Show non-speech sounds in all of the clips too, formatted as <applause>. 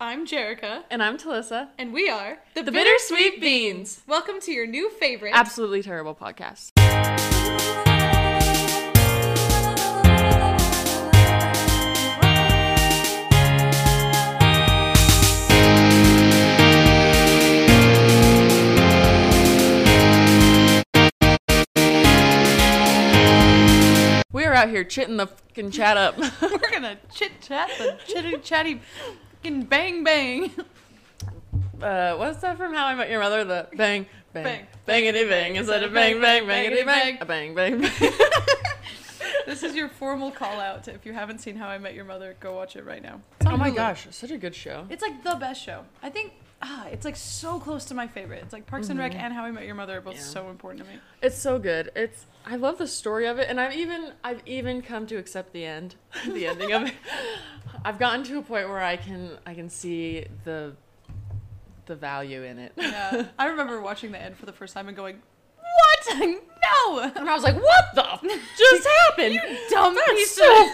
I'm Jerica, And I'm Talissa. and we are The Bittersweet Beans. Welcome to your new favorite. Absolutely terrible podcast. We are out here chitting the fucking chat up. <laughs> We're gonna chit chat the chitty chatty fucking bang bang. <laughs> uh, what's that from How I Met Your Mother? The bang, bang, Bang. bangity bang instead of bang, bang, bangity bang, a bang, bang, bang. <laughs> This is your formal call out. If you haven't seen How I Met Your Mother, go watch it right now. Oh my gosh, such a good show. It's like the best show. I think ah, it's like so close to my favorite. It's like Parks and Rec and How I Met Your Mother are both Yeah. so important to me. It's so good. It's I love the story of it, and I've even I've even come to accept the end, <laughs> the ending of it. <laughs> I've gotten to a point where I can I can see the the value in it. Yeah, <laughs> I remember watching the end for the first time and going, "What? no!" And I was like, "What the just happened? You dumb That's piece so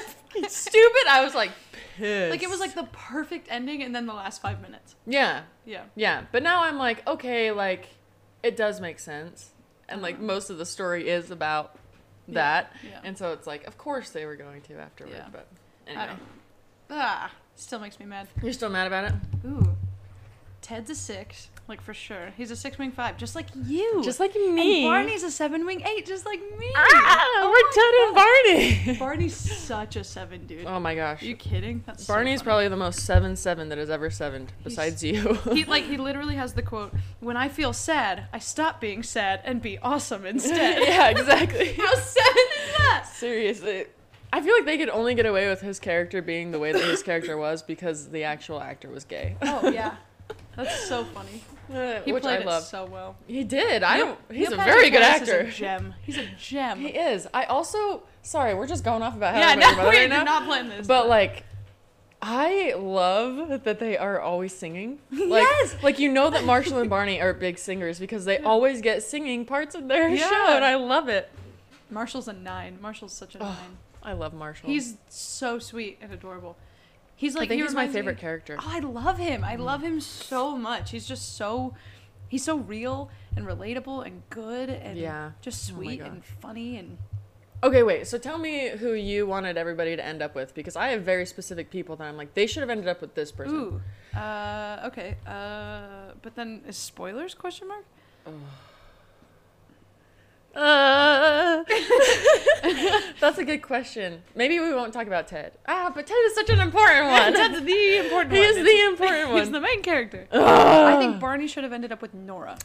of stupid." I was like pissed. like it was like the perfect ending, and then the last five minutes. yeah, Yeah. yeah. But now I'm like, okay, like it does make sense, and like Uh-huh. most of the story is about that, yeah. and so it's like, of course they were going to afterward. Yeah. But anyway. Ah, still makes me mad. you're still mad about it. Ooh, Ted's a six, like for sure. He's a six wing five, just like you. Just like and me. Barney's a seven wing eight, just like me. Ah, Oh we're Ted and Barney. <laughs> Barney's such a seven, dude. oh my gosh. Are you kidding? That's so Barney's funny. probably the most seven seven that has ever sevened, besides you. He <laughs> like he literally has the quote: "When I feel sad, I stop being sad and be awesome instead." <laughs> yeah, exactly. How sad is that? Seriously. I feel like they could only get away with his character being the way that his character was because the actual actor was gay. Oh yeah, that's so funny. <laughs> Uh, He which played I love. it so well. He did. I don't. He's Neil a Patrick very good Harris is actor. a gem. He's a gem. He is. I also. Sorry, we're just going off about how yeah, no, <laughs> we're right now. not playing this. But like, I love that they are always singing. <laughs> Like, Yes! Like you know that Marshall and Barney are big singers because they always get singing parts of their Yeah. show, and I love it. Marshall's a nine. Marshall's such a Oh, nine. I love Marshall. He's so sweet and adorable. He's like I think he he's my reminds me- favorite character. Oh, I love him. I love him so much. He's just so he's so real and relatable and good and Yeah. just Oh sweet and funny and Okay, wait. So tell me who you wanted everybody to end up with because I have very specific people that I'm like they should have ended up with this person. ooh. Uh okay. Uh but then is spoilers question mark? Uh, <laughs> that's a good question. Maybe we won't talk about Ted. Ah, but Ted is such an important one. <laughs> Ted's the important he one. is It's- the important one. He's the main character. Ugh. I think Barney should have ended up with Nora.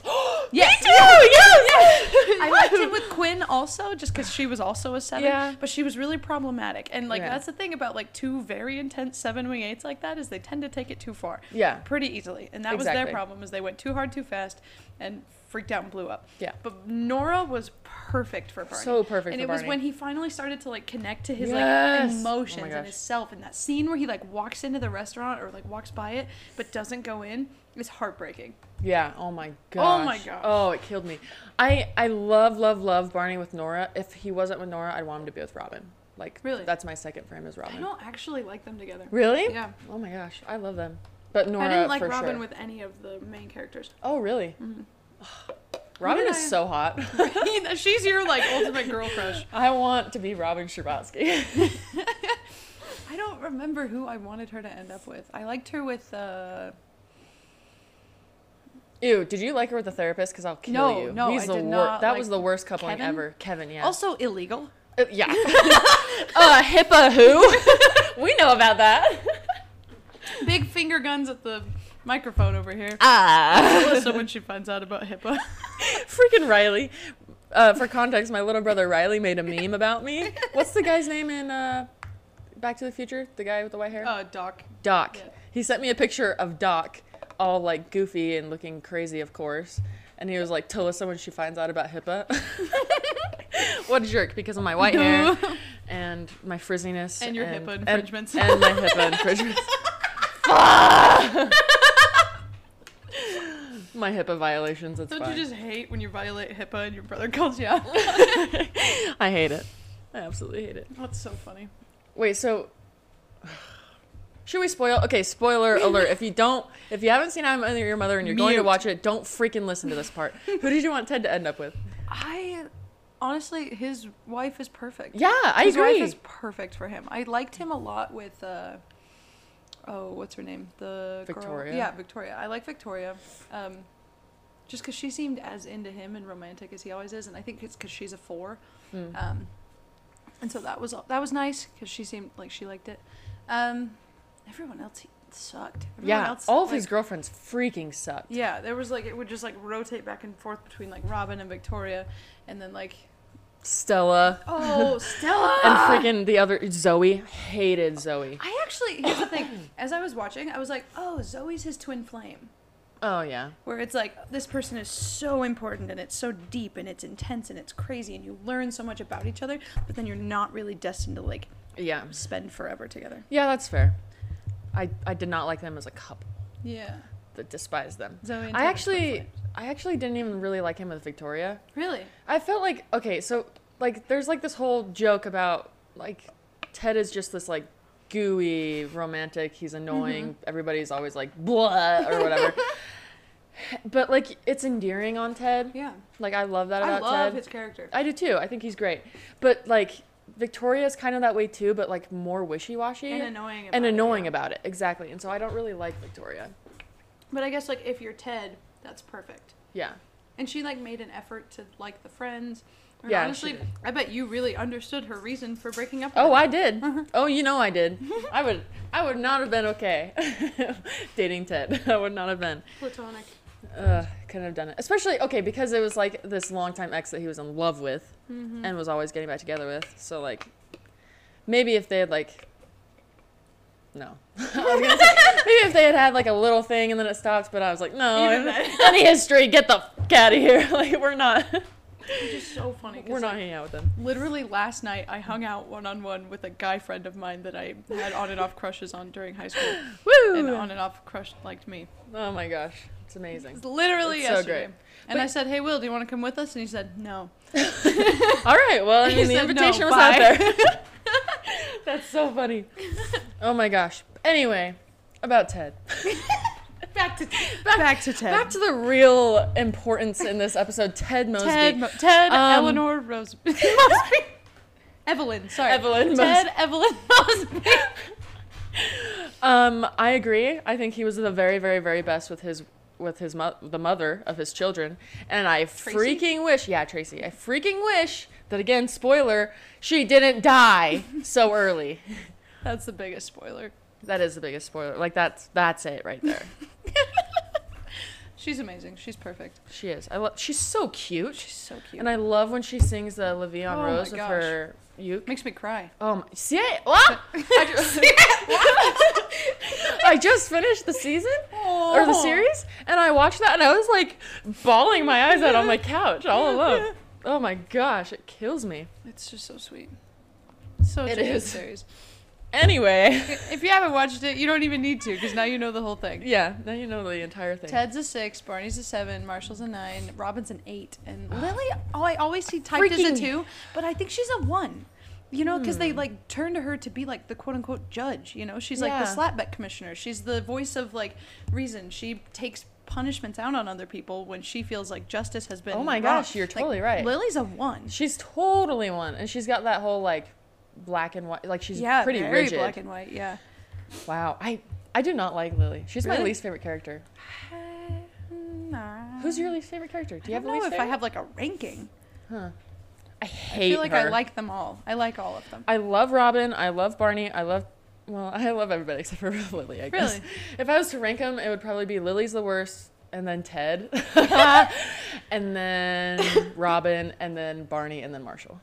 yes. <gasps> Me <gasps> too. Yes. yes. <laughs> I liked him with Quinn also, just because she was also a seven. Yeah. But she was really problematic, and like Yeah. that's the thing about like two very intense seven wing eights like that is they tend to take it too far, Yeah. pretty easily, and that was their problem is they went too hard too fast, and freaked out and blew up. Yeah. But Nora was perfect for Barney. So perfect And it was Barney. when he finally started to like connect to his like Yes. Oh my emotions gosh. and his self, and that scene where he like walks into the restaurant or like walks by it but doesn't go in is heartbreaking. Yeah. Oh my gosh. Oh my gosh. Oh, it killed me. I I love love love Barney with Nora. If he wasn't with Nora, I'd want him to be with Robin. Like Really? that's my second for him is Robin. I don't actually like them together. Really? Yeah. Oh my gosh, I love them. But Nora I didn't like Robin sure. with any of the main characters. Oh really? Mm-hmm. <sighs> Robin is I- so hot. <laughs> <laughs> She's your like ultimate girl crush. <laughs> I want to be Robin Scherbatsky. I don't remember who I wanted her to end up with. I liked her with uh Ew, did you like her with the therapist? Because I'll kill No, you. no, He's I the did wor- not That like was the worst coupling Kevin? ever. Kevin, yeah. also illegal. Uh, yeah. uh, HIPAA who? we know about that. Big finger guns at the microphone over here. Ah. Melissa when she finds out about HIPAA. <laughs> Freaking Riley. Uh, for context, my little brother Riley made a meme about me. What's the guy's name in uh, Back to the Future? The guy with the white hair? Uh, Doc. Doc. Yeah. He sent me a picture of Doc, all like goofy and looking crazy, of course. And he was like, Talissa when she finds out about HIPAA. <laughs> what a jerk because of my white hair <laughs> and my frizziness. And your HIPAA and- infringements. And, my HIPAA infringements. My HIPAA violations, it's Don't fine. you just hate when you violate HIPAA and your brother calls you out? <laughs> I hate it. I absolutely hate it. That's so funny. Wait, so Should we spoil? Okay, spoiler alert. If you don't, if you haven't seen I'm Your Mother and you're going to watch it, don't freaking listen to this part. Who did you want Ted to end up with? I honestly, his wife is perfect. Yeah, I his agree. wife is perfect for him. I liked him a lot with. uh Oh, what's her name? The girl- Yeah, Victoria. I like Victoria. Um, just because she seemed as into him and romantic as he always is, and I think it's because she's a four. Mm. Um, and so that was that was nice because she seemed like she liked it. Um, everyone else he sucked. Everyone yeah, else, all of like- his girlfriends freaking sucked. Yeah, there was like it would just like rotate back and forth between like Robin and Victoria, and then like Stella oh Stella <laughs> and freaking the other Zoe hated Zoe. I actually here's the thing. As I was watching, I was like, oh, Zoe's his twin flame. Oh yeah. Where it's like this person is so important and it's so deep and it's intense and it's crazy and you learn so much about each other, but then you're not really destined to like Yeah. spend forever together. Yeah, that's fair. I I did not like them as a couple. Yeah. That despised them. Zoe and I actually. I actually didn't even really like him with Victoria. Really? I felt like okay, so like there's like this whole joke about like Ted is just this like gooey romantic. He's annoying. Mm-hmm. Everybody's always like blah or whatever. <laughs> but like it's endearing on Ted. Yeah. Like I love that about Ted. I love Ted. his character. I do too. I think he's great. But like Victoria's kind of that way too, but like more wishy-washy And annoying. About and it, annoying yeah. about it. Exactly. And so I don't really like Victoria. But I guess like if you're Ted, that's perfect. Yeah. And she like made an effort to like the friends. And Yeah, honestly. I bet you really understood her reason for breaking up. with Oh. I did. Oh, you know I did. <laughs> I would I would not have been okay <laughs> dating Ted. <laughs> I would not have been. platonic. Uh, couldn't have done it. Especially okay because it was like this longtime ex that he was in love with Mm-hmm. and was always getting back together with. So like maybe if they had like no. <laughs> I was gonna say, maybe if they had had like a little thing and then it stopped, but I was like, no, <laughs> any history, get the fuck out of here. <laughs> Like we're not, Which is so funny. we're not like, hanging out with them. Literally last night, I hung out one on one with a guy friend of mine that I had on and off crushes on during high school, <gasps> Woo! and on and off crush liked me. Oh my gosh, it's amazing. It's literally It's so great. And I said, "Hey, Will, do you want to come with us?" And he said, "No." All right. Well, I mean, the said no, invitation was bye. out there. That's so funny. Oh my gosh. Anyway, about Ted. <laughs> Back to back, to Ted. Back to the real importance in this episode. Ted Mosby. Ted. Mo- Ted. Um, Eleanor Rose. <laughs> Mosby. Evelyn. Sorry. Evelyn Ted. Evelyn Mosby. Um, I agree. I think he was the very, very, very best with his with his mo- the mother of his children, and I Tracy? freaking wish, yeah, Tracy, I freaking wish that again, spoiler, she didn't die so early. <laughs> That's the biggest spoiler. That is the biggest spoiler. Like that's that's it right there. <laughs> She's amazing. She's perfect. She is. I love. She's so cute, She's so cute. and I love when she sings the Le'Veon Oh Rose with her uke. Makes me cry. Oh my, see it? What? <laughs> I just, <laughs> I just finished the season or the Oh. series, and I watched that, and I was like bawling my eyes out on my couch all alone. Oh my gosh, it kills me. It's just so sweet. So It a series. Anyway, If you haven't watched it, you don't even need to because now you know the whole thing. yeah, now you know the entire thing. Ted's a six, Barney's a seven, Marshall's a nine, Robin's an eight, and <gasps> Lily. Oh, I always see typed as a two, but I think she's a one. You know, because they hmm. like turn to her to be like the quote unquote judge. You know, she's like the Yeah. slap bet commissioner. She's the voice of like reason. She takes punishments out on other people when she feels like justice has been. Oh my wrong. gosh, you're Like, totally right. Lily's a one. She's totally one, and she's got that whole like black and white, like she's yeah, pretty very rigid. black and white. Yeah. wow, I I do not like Lily. She's my least favorite character. <sighs> Nah. Who's your least favorite character? Do you I have don't a know least if favorite? I have like a ranking. Huh. I hate. I feel like her. I like them all. I like all of them. I love Robin. I love Barney. I love. Well, <laughs> I love everybody except for <laughs> Lily. I guess. Really? If I was to rank them, it would probably be Lily's the worst, and then Ted, <laughs> and then Robin, and then Barney, and then Marshall.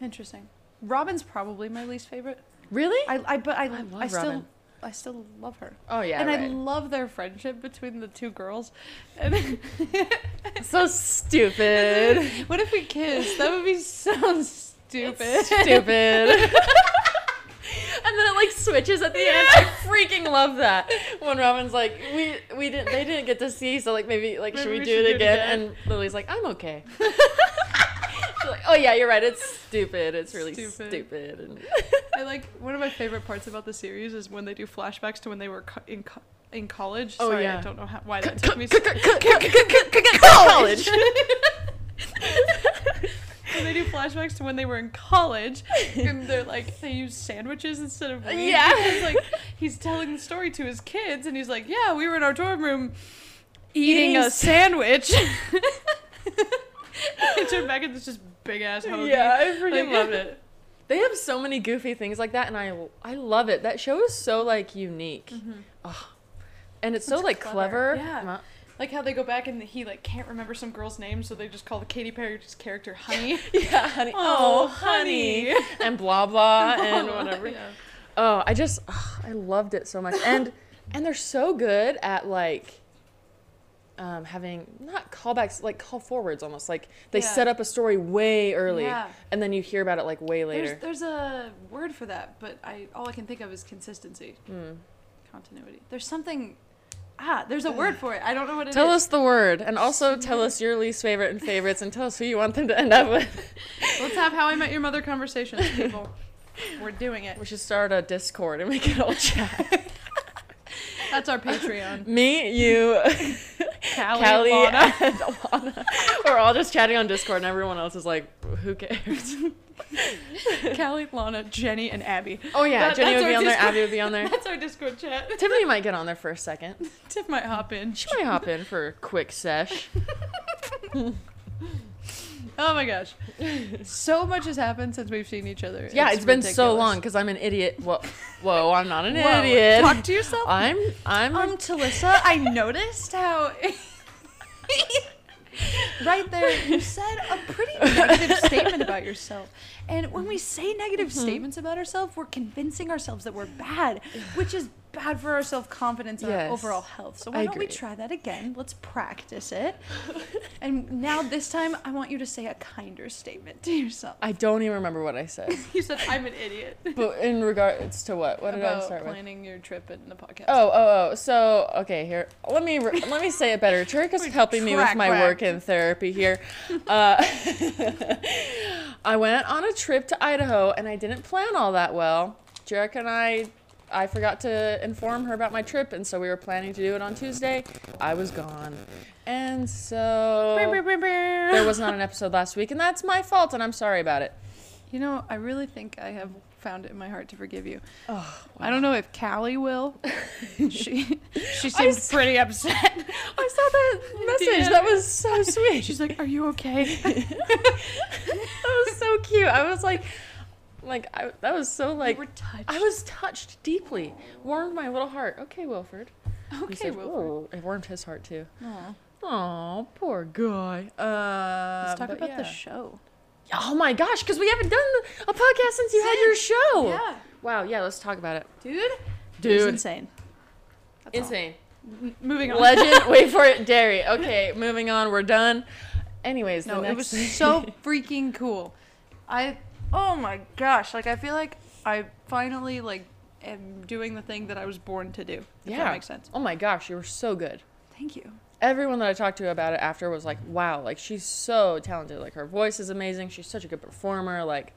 Interesting. Robin's probably my least favorite. Really? I, I but I, I I, still Robin. I still love her. oh yeah. and I love their friendship between the two girls. And <laughs> so stupid. <laughs> what if we kissed? That would be so stupid. stupid. <laughs> And then it like switches at the end. I freaking love that when Robin's like, we we didn't they didn't get to see, so like maybe like should we, we do should it do it again? again. And Lily's like, I'm okay. Like, oh yeah, you're right. It's stupid. It's really Stupid. stupid. And <laughs> I like one of my favorite parts about the series is when they do flashbacks to when they were co- in co- in college. Oh, Sorry, yeah. I don't know how, why that took me. college. when they do flashbacks to when they were in college, and they're like they use sandwiches instead of weed. Yeah. It's like he's telling the story to his kids, and he's like, "Yeah, we were in our dorm room eating, Eating a sandwich." <laughs> I turned back and it's just big ass hoagie. Yeah, I freaking Like- love it. <laughs> They have so many goofy things like that, and I I love it. That show is so like unique, mm-hmm. Ugh. and it's so like clever. clever. Yeah. Like how they go back and he like can't remember some girl's name, so they just call the Katy Perry's character Honey. <laughs> yeah, honey. Oh, Oh, honey. honey. <laughs> and blah blah and whatever. Yeah. Oh, I just ugh, I loved it so much, and and they're so good at like. Um, having not callbacks like call forwards almost like they Yeah. set up a story way early Yeah. and then you hear about it like way later There's there's a word for that, but I all I can think of is consistency, Hmm. continuity. There's something. Ah, there's a word for it. I don't know what it is. Tell us the word, and also <laughs> tell us your least favorite and favorites, and tell us who you want them to end up with. <laughs> Let's have How I Met Your Mother conversations, <laughs> people. We're doing it. We should start a Discord and we can all chat. That's our Patreon. Me, you, Callie, Callie, Lana. and. We're all just chatting on Discord, and everyone else is like, "Who cares?" <laughs> Callie, Lana, Jenny, and Abby. Oh yeah, That- Jenny would be on there. Abby would be on there. <laughs> That's our Discord chat. Tiffany might get on there for a second. <laughs> Tiff might hop in. She might hop in for a quick sesh. Oh my gosh. So much has happened since we've seen each other. Yeah, It's been so long because I'm an idiot. Whoa, whoa, I'm not an Whoa, idiot. Talk to yourself. I'm, I'm. Um, Talissa, I noticed how. <laughs> right there, you said a pretty negative statement about yourself. And when we say negative Mm-hmm. statements about ourselves, we're convincing ourselves that we're bad, which is bad for our self confidence and our overall health. So why I don't we try that again? Let's practice it. and now, this time, I want you to say a kinder statement to yourself. I don't even remember what I said. <laughs> You said, I'm an idiot. But in regards to what? What did I about start with? planning your trip in the podcast. Oh, oh, oh. So, okay, here. Let me re- let me say it better. Jerica's <laughs> helping me with my back. work and therapy here. Uh, <laughs> I went on a trip to Idaho and I didn't plan all that well. Cherika and I I forgot to inform her about my trip and so we were planning to do it on Tuesday. I was gone. And so there was not an episode last week and that's my fault and I'm sorry about it. You know, I really think I have found it in my heart to forgive you. Oh, I don't know if Callie will. <laughs> she she I seems s- pretty upset. I saw that message. That was so <laughs> sweet. She's like, "Are you okay?" <laughs> that was so cute. I was like, like I, that was so like. you were touched. I was touched deeply, warmed my little heart. Okay, Wilford. Okay. said, Wilford. It warmed his heart too. Aw. Oh, poor guy. Uh, Let's talk about the show. Oh my gosh, because we haven't done a podcast since you had your show. Yeah, Wow. Yeah. Let's talk about it. dude. It was Dude, insane. That's insane. M- moving on. Legend. <laughs> Wait for it. Dairy. Okay, moving on. We're done. Anyways, No, it was so <laughs> freaking cool. I oh my gosh, like I feel like I finally like am doing the thing that I was born to do. If yeah that makes sense. Oh my gosh, you were so good. Thank you. everyone that I talked to about it after was like, wow, like she's so talented. Like her voice is amazing. She's such a good performer. Like,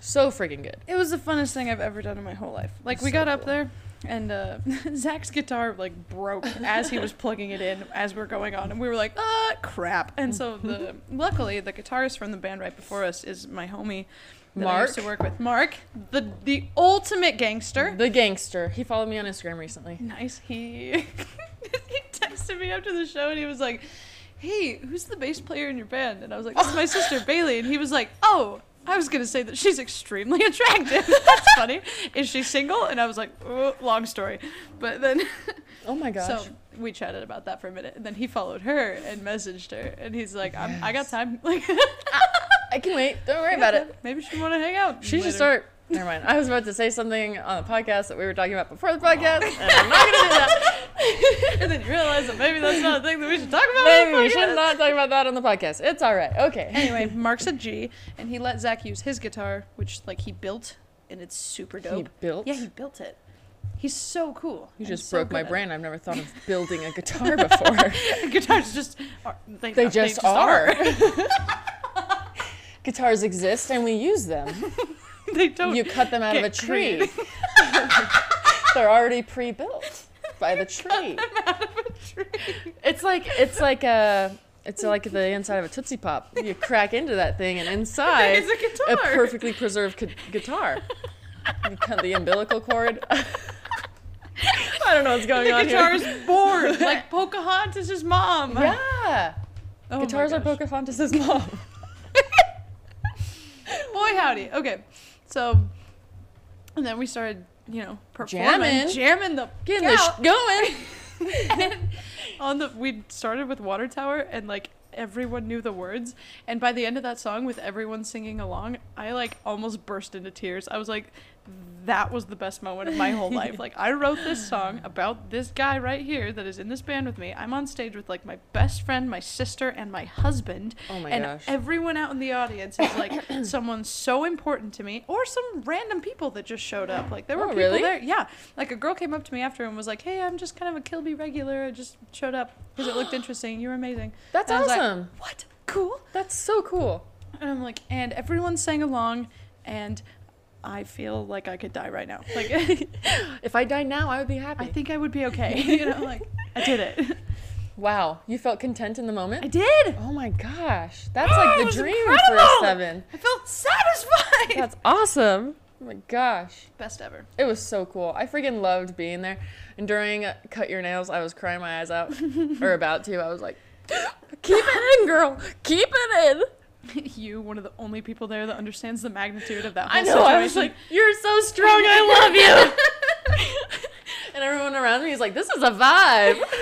so freaking good. It was the funnest thing I've ever done in my whole life. Like we So got up there and uh <laughs> Zach's guitar like broke as he was plugging it in as we're going on and we were like, ah crap. And so the luckily the guitarist from the band right before us is my homie that I used Mark? to work with. Mark, the the ultimate gangster. The gangster. He followed me on Instagram recently. Nice. He <laughs> he texted me after the show and he was like, "Hey, who's the bass player in your band?" And I was like, "This is my sister <laughs> Bailey." And he was like, "Oh, I was gonna say that she's extremely <laughs> attractive. That's funny. Is she single?" And I was like, oh, "Long story," but then Oh my gosh. so we chatted about that for a minute, and then he followed her and messaged her, and he's like, I'm, "I got time. Like, I can wait. Don't worry about it. Maybe she want to hang out. She later." should start. Never mind. I was about to say something on the podcast that we were talking about before the podcast, and I'm not gonna do that. <laughs> and then you realize that maybe that's not a thing that we should talk about. Maybe we should not talk about that on the podcast. It's all right. Okay. anyway, <laughs> Mark's a G, and he let Zach use his guitar, which like he built, and it's super dope. he built. Yeah, he built it. He's so cool. You just so broke my brain. I've never thought of <laughs> building a guitar before. Guitars just are, they, They just are. Guitars exist and we use them. <laughs> they don't. You cut them out of a tree. <laughs> They're already pre-built by the <laughs> tree. a tree. It's like it's like a it's like the inside of a Tootsie Pop. You crack into that thing, and inside a guitar. perfectly preserved gu- guitar. You cut the umbilical cord. I don't know what's going The on guitar here. is born like Pocahontas' mom. Yeah, Oh guitars are. Pocahontas' mom. Boy, howdy. Okay, so and then we started, you know, performing, Jamming. jamming the Getting the sh- going. <laughs> <laughs> on the we started with Water Tower and like everyone knew the words and by the end of that song with everyone singing along I like almost burst into tears. I was like that was the best moment of my whole <laughs> life. Like I wrote this song about this guy right here that is in this band with me. I'm on stage with like my best friend, my sister and my husband Oh my and gosh. everyone out in the audience is like <coughs> someone so important to me or some random people that just showed up. Like there were Oh, people really? there. Yeah. Like a girl came up to me after and was like, "Hey, I'm just kind of a Kilby regular. I just showed up because it looked <gasps> interesting. You were amazing." That's And was like, awesome. what? Cool. That's so cool. And I'm like, and everyone sang along, and I feel like I could die right now. Like, <laughs> If I died now, I would be happy. I think I would be <laughs> okay. <laughs> You know, like I did it. wow, you felt content in the moment. I did. Oh my gosh, that's Oh, <gasps> like the dream incredible! for a seven. I felt satisfied. That's awesome. Oh my gosh. best ever. It was so cool. I freaking loved being there. And during Cut Your Nails, I was crying my eyes out. or about to. I was like, <gasps> keep it in, girl. Keep it in. <laughs> you, one of the only people there that understands the magnitude of that I know. situation. I was like, you're so strong. I love you. <laughs> and everyone around me is like, this is a vibe. <laughs>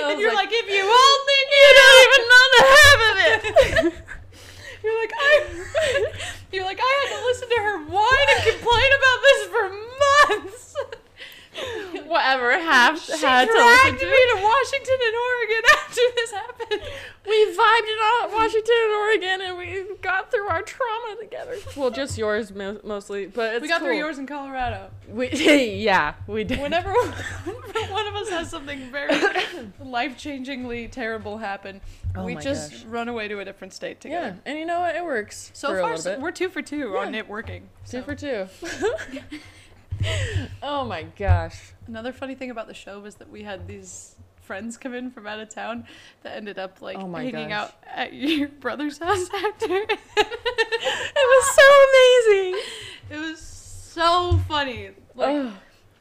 And and you're like, if you you don't even know the half of it. You're like I. You're like I had to listen to her whine and complain about this for months. <laughs> Whatever. Have She had to listen to me to Washington and Oregon <laughs> after this happened. We vibed in Washington and Oregon, and we got through our trauma together. Well, just yours mo- mostly, but it's we got cool. through yours in Colorado. We, <laughs> yeah, we did. Whenever, one of us has something very <coughs> life-changingly terrible happen, Oh we just gosh. run away to a different state together. yeah, and you know what? It works. So far, so we're two for two on it working. two So. for two. <laughs> oh my gosh. Another funny thing about the show was that we had these friends come in from out of town that ended up like Oh hanging gosh. out at your <laughs> brother's house after. <laughs> It was so amazing. it was so funny. Like,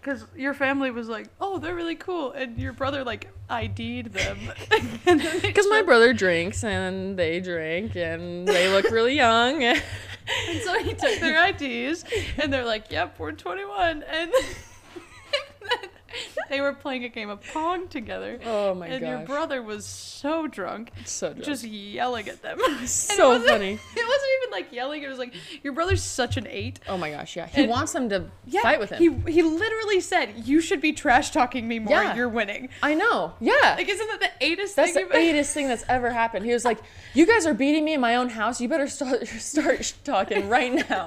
because your family was like, "Oh, they're really cool," and your brother like ID'd them. And then they Because my brother drinks and they drink and they look really young. <laughs> And so he took their IDs, and they're like, "Yep, we're 21." <laughs> And then <laughs> they were playing a game of Pong together. oh my god! and gosh. your brother was so drunk, so drunk. just yelling at them. <laughs> And it so funny. <laughs> It wasn't even like yelling. It was like your brother's such an eight. Oh my gosh, yeah. He And- wants them to Yeah, fight with him. He he literally said, "You should be trash talking me more. Yeah. You're winning." I know. Yeah. Like, isn't that the eightest That's thing? the eightest thing that's ever happened. He was like, "You guys are beating me in my own house. You better start start talking right now."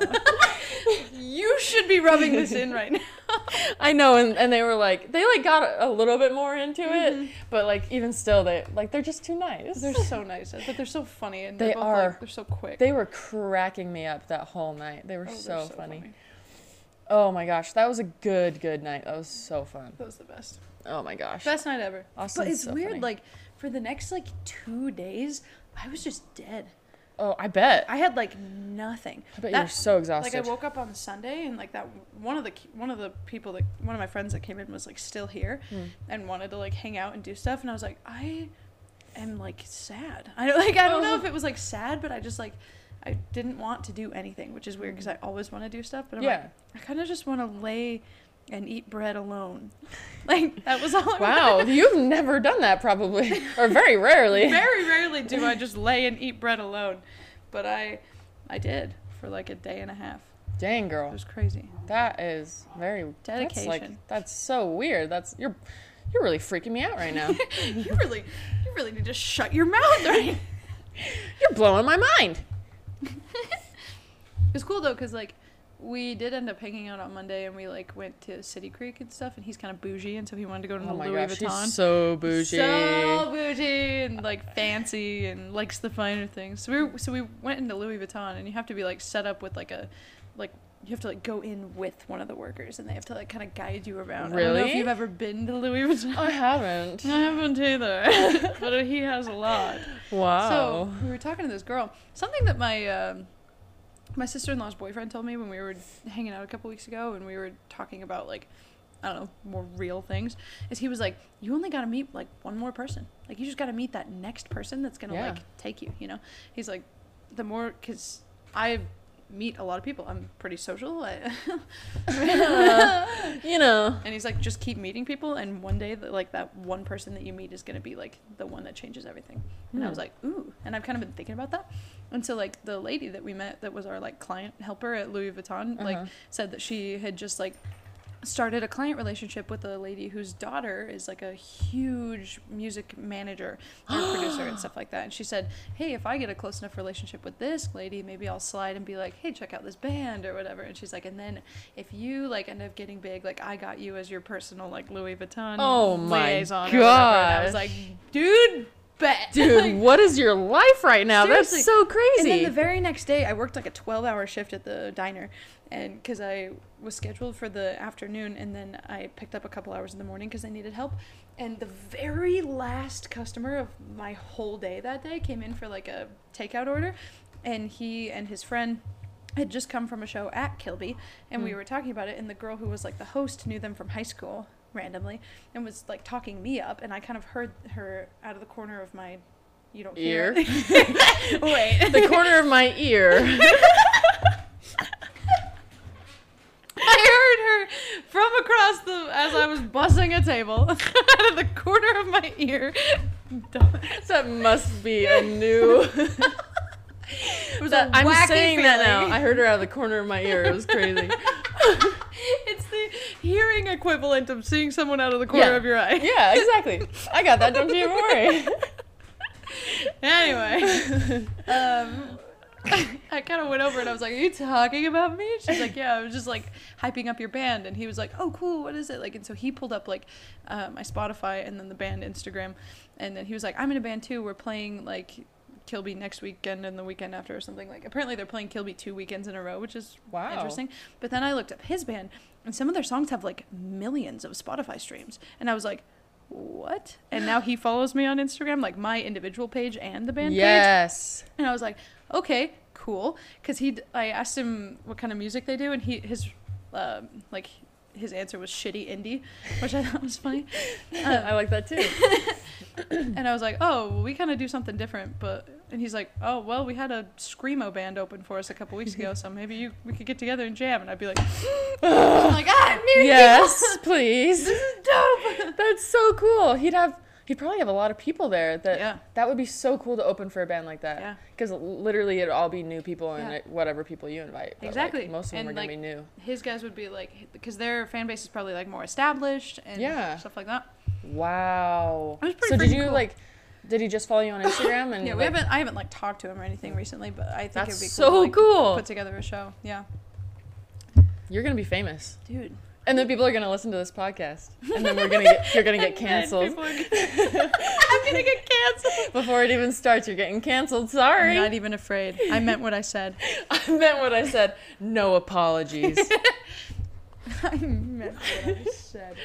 You should be rubbing this in right now. <laughs> I know, and, and they were like, they like got a, a little bit more into Mm-hmm. it, but like even still, they like they're just too nice. They're so <laughs> nice, but they're so funny and they're They both, are. Like, they're so quick. They were cracking me up that whole night. They were Oh, they're so, funny. Oh my gosh, that was a good good night. That was so fun. That was the best. Oh my gosh. Best night ever. Austin's but it's so weird. funny. Like for the next like two days, I was just dead. Oh, I bet. I had like nothing. I bet you That- were so exhausted. Like I woke up on Sunday and like that one of the one of the people that one of my friends that came in was like still here Hmm. and wanted to like hang out and do stuff and I was like I am like sad. <laughs> I don't like I don't know if it was like sad but I just like I didn't want to do anything, which is weird because I always want to do stuff, but I'm Yeah. like I kind of just want to lay and eat bread alone. <laughs> Like that was all I Wow, wanted. <laughs> you've never done that probably, <laughs> or very rarely. Very rarely do I just lay and eat bread alone, but I I did for like a day and a half. Dang girl, It was crazy. that is very That's like Dedication. that's so weird. That's you're you're really freaking me out right now. you really, you really need to shut your mouth right. you're blowing my mind. It's cool though, cause like we did end up hanging out on Monday, and we like went to City Creek and stuff. And he's kind of bougie, and so he wanted to go to Oh the my Louis gosh, Vuitton. she's so bougie. So bougie and like fancy and likes the finer things. So we were, so we went into Louis Vuitton, and you have to be like set up with like a like you have to like go in with one of the workers, and they have to like kind of guide you around. I don't know if you've ever been to Louis Vuitton. I haven't. <laughs> I haven't either, <laughs> but he has a lot. Wow. So we were talking to this girl. Something that my um, my sister in law's boyfriend told me when we were hanging out a couple weeks ago, and we were talking about like I don't know more real things. Is he was like, you only got to meet like one more person. Like you just got to meet that next person that's gonna Yeah. like take you. You know. He's like, the more because I meet a lot of people. I'm pretty social. I, <laughs> you know. <laughs> and he's like, just keep meeting people, and one day, that like that one person that you meet is gonna be like the one that changes everything. And I was like, ooh. And I've kind of been thinking about that. And so like the lady that we met, that was our like client helper at Louis Vuitton, like Uh-huh. said that she had just like started a client relationship with a lady whose daughter is like a huge music manager or <gasps> producer and stuff like that. And she said, "Hey, if I get a close enough relationship with this lady, maybe I'll slide and be like, "Hey, check out this band or whatever." And she's like, "And then if you like end up getting big, like I got you as your personal like Louis Vuitton Oh my liaison or I was like, "Dude, bet." <laughs> Dude, Like, what is your life right now? Seriously. That's so crazy. and then the very next day, I worked like a 12 hour shift at the diner. And because I was scheduled for the afternoon, and then I picked up a couple hours in the morning because I needed help. And the very last customer of my whole day that day came in for like a takeout order. And he and his friend had just come from a show at Kilby. And we Hmm. were talking about it. And the girl who was like the host knew them from high school randomly and was like talking me up. And I kind of heard her out of the corner of my. You don't hear Ear. it. <laughs> Wait. the corner of my ear. <laughs> I heard her from across the as I was bussing a table <laughs> out of the corner of my ear. that must be a new. Was That- I'm saying that now. I heard her out of the corner of my ear. It was crazy. Hearing equivalent of seeing someone out of the corner Yeah. of your eye. yeah, exactly. I got that. Don't you worry. <laughs> Anyway, <laughs> um, I kind of went over and I was like, "Are you talking about me?" She's like, "Yeah." I was just like hyping up your band, and he was like, "Oh, cool. What is it like?" And so he pulled up like uh, my Spotify and then the band Instagram, and then he was like, "I'm in a band too. We're playing like." Kilby next weekend and the weekend after or something like apparently they're playing Kilby two weekends in a row which is Wow. interesting but then I looked up his band and some of their songs have like millions of Spotify streams and I was like what and now he follows me on Instagram like my individual page and the band page yes. and I was like, okay, cool. Because he, I asked him what kind of music they do, and he, his, um, like, his answer was shitty indie, which I thought was funny. <laughs> I like that too. <laughs> And I was like, oh, well, we kind of do something different, but. And he's like, oh, well, we had a screamo band open for us a couple weeks ago, so maybe you we could get together and jam. And I'd be like, ah, I'm meeting yes, please. <laughs> This is dope. That's so cool. He'd have. He'd probably have a lot of people there. That Yeah. that would be so cool to open for a band like that. Yeah. Because literally it'd all be new people and Yeah. whatever people you invite. But, like, Exactly. most of them And, are gonna be new. His guys would be like, because their fan base is probably like more established and Yeah. stuff like that. Wow. It was pretty so did you cool. like? Did he just follow you on <laughs> Instagram? And Yeah, we like, haven't. I haven't like talked to him or anything recently, but I think it'd be so cool. to, like, cool. Put together a show. Yeah, You're gonna be famous, dude. And then people are gonna listen to this podcast, and then we're gonna get you're gonna get <laughs> canceled <laughs> gonna- <laughs> I'm gonna get canceled. before it even starts. You're getting canceled. Sorry. I'm not even afraid. I meant what I said. I meant what I said. No apologies. I meant what I said.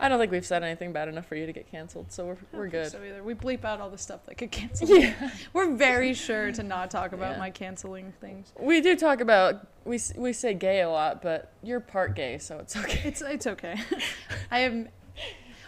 I don't think we've said anything bad enough for you to get canceled, so we're we're good. So either we bleep out all the stuff that could cancel. Yeah. We're very <laughs> sure to not talk about Yeah. my canceling things. We do talk about we we say gay a lot, but you're part gay, so it's okay. It's it's okay. <laughs> I am.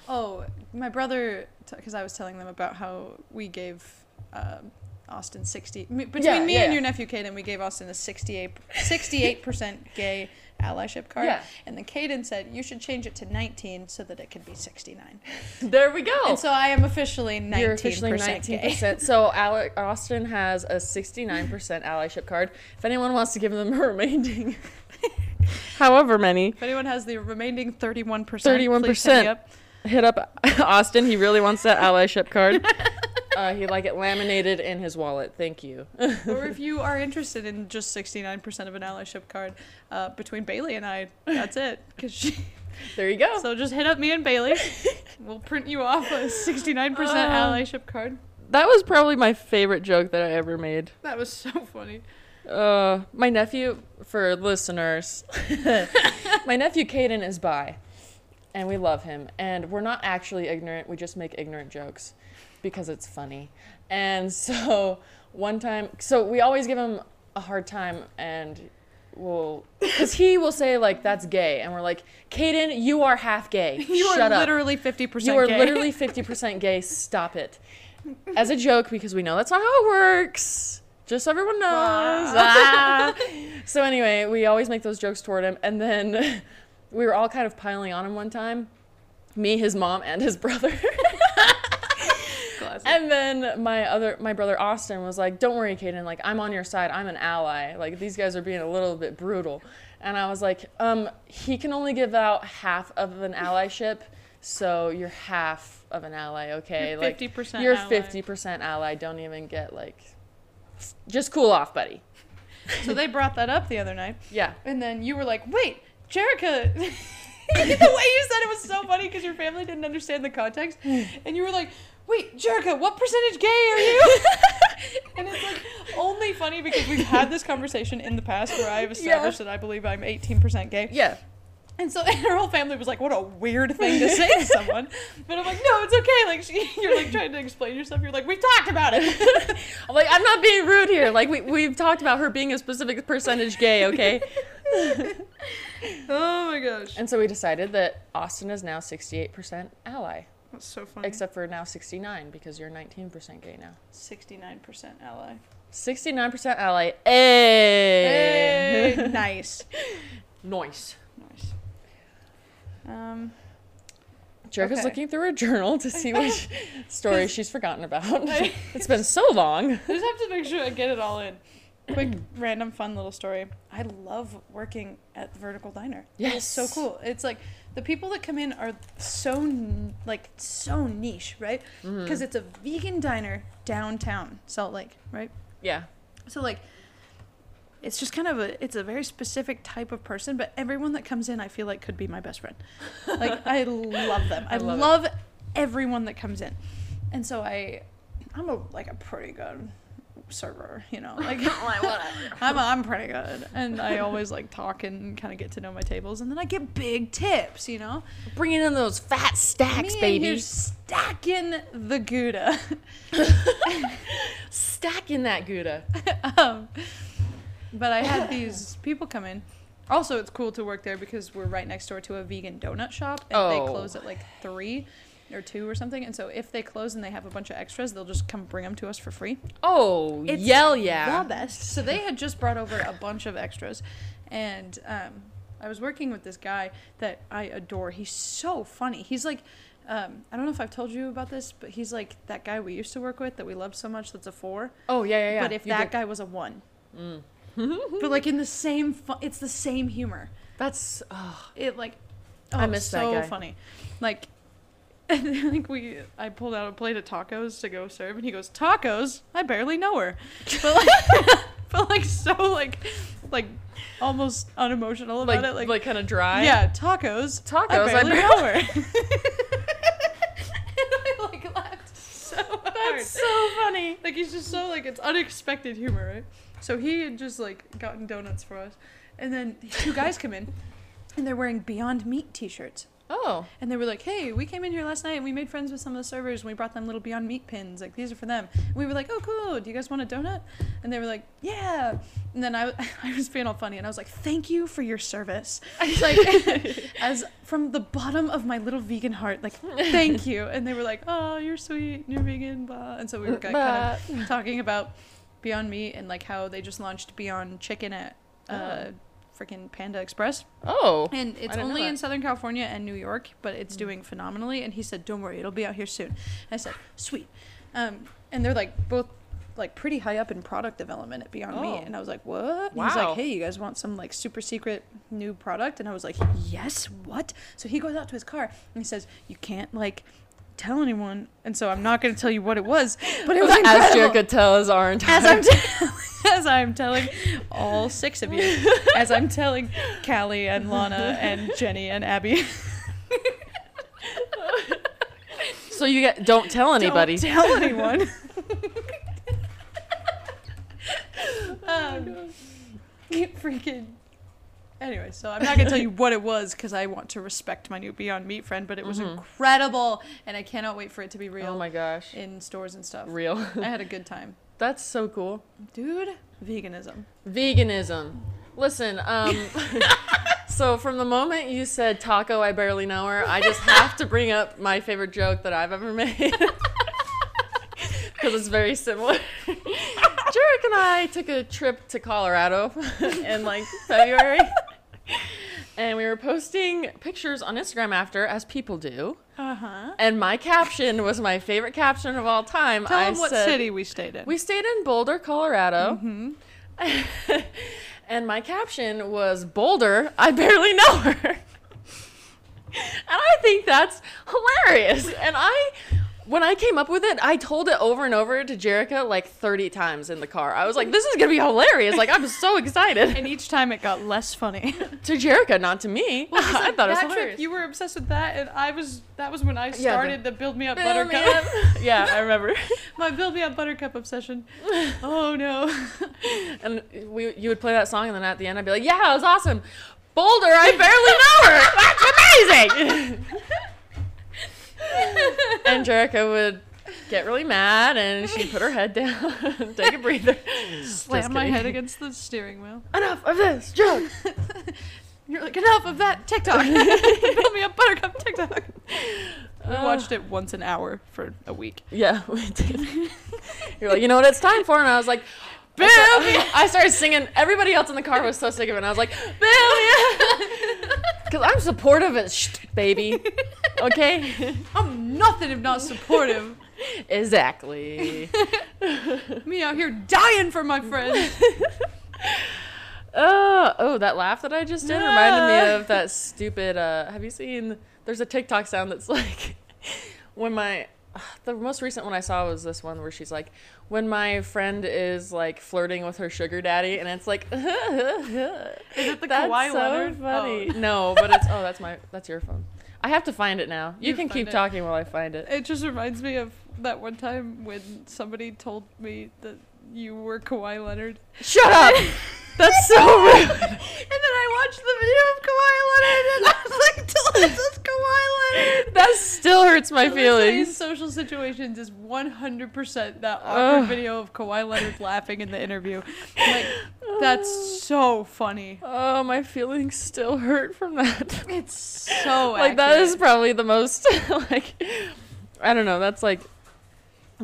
Oh, my brother, because I was telling them about how we gave um, Austin sixty between Yeah, me yeah, and your nephew Caden, we gave Austin a 68 percent gay allyship card. Yeah. And then Caden said you should change it to nineteen so that it can be sixty nine. <laughs> There we go. And so I am officially 19%. You're nineteen officially percent nineteen gay. percent. So Alec Austin has a sixty-nine percent allyship card. If anyone wants to give them a <laughs> remaining, <laughs> however many, If anyone has the remaining thirty one percent, 31%. hit up Austin. He really wants that allyship card. Uh, he'd like it laminated in his wallet. Thank you. <laughs> or if you are interested in just 69% of an allyship card uh, between Bailey and I, that's it. Cause she, <laughs> there you go. so just hit up me and Bailey. <laughs> We'll print you off a 69% Uh, allyship card. that was probably my favorite joke that I ever made. That was so funny. Uh, my nephew, for listeners, my nephew Caden is bi, and we love him. And we're not actually ignorant. We just make ignorant jokes because it's funny. And <laughs> so one time, so we always give him a hard time, and we'll, because he will say like that's gay, and we're like, Caden, you are half gay. <laughs> You Shut are up. literally 50% You are gay. literally 50% gay. Stop it. As a joke, because we know that's not how it works. Just so everyone knows. Ah. <laughs> So, anyway, we always make those jokes toward him. And then we were all kind of piling on him one time me, his mom, and his brother. Classic. and then my other, my brother Austin was like, Don't worry, Caden. Like, I'm on your side. I'm an ally. Like, these guys are being a little bit brutal. And I was like, um, he can only give out half of an allyship. So you're half of an ally, okay? You're like 50% you're fifty percent ally. Don't even get like, just cool off, buddy. so they brought that up the other night. Yeah. And then you were like, wait, Jerica. <laughs> the way you said it was so funny because your family didn't understand the context. <sighs> And you were like, wait, Jerica, what percentage gay are you? <laughs> and it's like only funny because we've had this conversation in the past where I have established that I believe I'm 18% gay. Yeah. And so <laughs> and her whole family was like, what a weird thing to say to <laughs> someone. But I'm like, no, it's okay. Like, she, you're like trying to explain yourself. You're like, we've talked about it. I'm like, I'm not being rude here. Like we we've talked about her being a specific percentage gay, okay? oh my gosh. and so we decided that Austin is now 68% ally, That's so funny. except for now 69 because you're 19% gay now. 69% ally. 69% ally. Hey. Hey, nice. <laughs> Nice. Nice. Um, Jerica's Okay. looking through her journal to see which <laughs> story she's forgotten about. I- <laughs> it's been so long. I just have to make sure I get it all in. Quick, <clears throat> random, fun little story. I love working at the Vertical Diner. It's so cool. It's like the people that come in are so like so niche, right? Mm-hmm. Because it's a vegan diner downtown Salt Lake, right? Yeah. So like it's just kind of a it's a very specific type of person, but everyone that comes in I feel like could be my best friend. Like I <laughs> love them. I, I love love, everyone that comes in. And so I I'm a like a pretty good server, you know. <laughs> Like <laughs> I'm I'm pretty good. And I always like talk and kind of get to know my tables and then I get big tips, you know. Bringing in those fat stacks, Me baby. and you stacking the Gouda. <laughs> Stacking that Gouda. um, but I had these people come in. Also, it's cool to work there because we're right next door to a vegan donut shop, and they Oh. close at like three or two or something. And so if they close and they have a bunch of extras, they'll just come bring them to us for free. Oh, It's yell yeah. the best. So they had just brought over a bunch of extras, and um, I was working with this guy that I adore. He's so funny. He's like, um, I don't know if I've told you about this, but he's like that guy we used to work with that we loved so much. That's a four. Oh, yeah, yeah, yeah. But if You that did- guy was a one, <laughs> but like in the same, fu- it's the same humor. That's. Oh, It like, oh, I miss that so guy. funny. Like, <laughs> and like we, I pulled out a plate of tacos to go serve, and he goes, "Tacos? I barely know her," but like, <laughs> but like so like, like almost unemotional about like, it. Like, like, kind of dry. yeah, tacos. Tacos, I I barely bar- know her. <laughs> I like laughed so hard. That's so funny. Like he's just so like it's unexpected humor, right? So he had just like gotten donuts for us, and then two guys come in, and they're wearing Beyond Meat T-shirts, Oh. and they were like, "Hey, we came in here last night and we made friends with some of the servers, and we brought them little Beyond Meat pins. Like these are for them." And we were like, "Oh, cool. Do you guys want a donut?" And they were like, "Yeah." And then I, <laughs> I was being all funny, and I was like, "Thank you for your service." <laughs> Like <laughs> as from the bottom of my little vegan heart, like thank you. And they were like, "Oh, you're sweet. You're vegan." Blah. And so we were kind of talking about Beyond Meat and like how they just launched Beyond Chicken at uh, freaking Panda Express, Oh. and it's only in. Southern California and New York, but it's doing phenomenally. And he said, "Don't worry, it'll be out here soon." And I said, "Sweet," um, and they're like both like pretty high up in product development at Beyond Oh. Meat, and I was like, "What?" And He's like, "Hey, you guys want some like super secret new product?" And I was like, "Yes, what?" So he goes out to his car and he says, "You can't like." Tell anyone, and so I'm not going to tell you what it was. But it was As incredible. Jerica tells our entire. As I'm, t- <laughs> as I'm telling all six of you, as I'm telling Callie and Lana and Jenny and Abby, <laughs> so you get don't tell anybody. Don't tell anyone. <laughs> um, you freaking. Anyway, so I'm not gonna tell you <laughs> what it was because I want to respect my new Beyond Meat friend, but it was incredible, and I cannot wait for it to be real oh my gosh, in stores and stuff. real. I had a good time, <laughs> That's so cool. dude. Veganism. Veganism. Listen, um, <laughs> so from the moment you said taco, I barely know her, I just have to bring up my favorite joke that I've ever made. Because it's very similar. Jarek and I took a trip to Colorado in like February. And we were posting pictures on Instagram after, as people do. Uh huh. And my caption was my favorite caption of all time. Tell I them what said, city we stayed in. we stayed in Boulder, Colorado. Mm-hmm. <laughs> and my caption was Boulder, I barely know her. <laughs> and I think that's hilarious. And I when I came up with it, I told it over and over to Jerica like 30 times in the car. I was like, this is going to be hilarious. Like, I'm so excited. and each time it got less funny. <laughs> to Jerica, not to me. Well, <laughs> I thought it was hilarious. trip, you were obsessed with that, and I was. That was when I the- started the Build Me Up Build me Buttercup. up. <laughs> yeah, I remember. My Build Me Up Buttercup obsession. Oh no. And we, you would play that song, and then at the end, I'd be like, "Yeah, it was awesome." Boulder, I barely know her. That's amazing. And Jerica would get really mad, and she'd put her head down, and <laughs> take a breather, Slam my head against the steering wheel. Enough of this joke. <laughs> You're like, enough of that TikTok. <laughs> Build Me Up Buttercup TikTok. We Uh, watched it once an hour for a week. Yeah, we did. You're like, you know what it's time for, and I was like. Build I, start- I started singing. Everybody else in the car was so sick of it. And I was like, Bill, because I'm supportive as sh- baby. <laughs> Okay. I'm nothing if not supportive. <laughs> exactly. <laughs> Me out here dying for my friends. Uh, oh, that laugh that I just did reminded me of that stupid. Uh, have you seen? There's a TikTok sound that's like when my. The most recent one I saw was this one where she's like, when my friend is like flirting with her sugar daddy, and it's like, <laughs> is it the that's Kawhi so Leonard? Oh. funny. Oh. No, but it's oh, that's my that's your phone. I have to find it now. You, You can keep it. talking while I find it. It just reminds me of that one time when somebody told me that you were Kawhi Leonard. Shut up. <laughs> That's so <laughs> rude. And then I watched the video of Kawhi Leonard and I was like, Delicious Kawhi Leonard. That still hurts my In feelings. social situations is 100% that awkward Ugh. video of Kawhi Leonard laughing in the interview. Like, that's so funny. Oh, my feelings still hurt from that. It's so like that is probably the most <laughs> like I don't know, that's like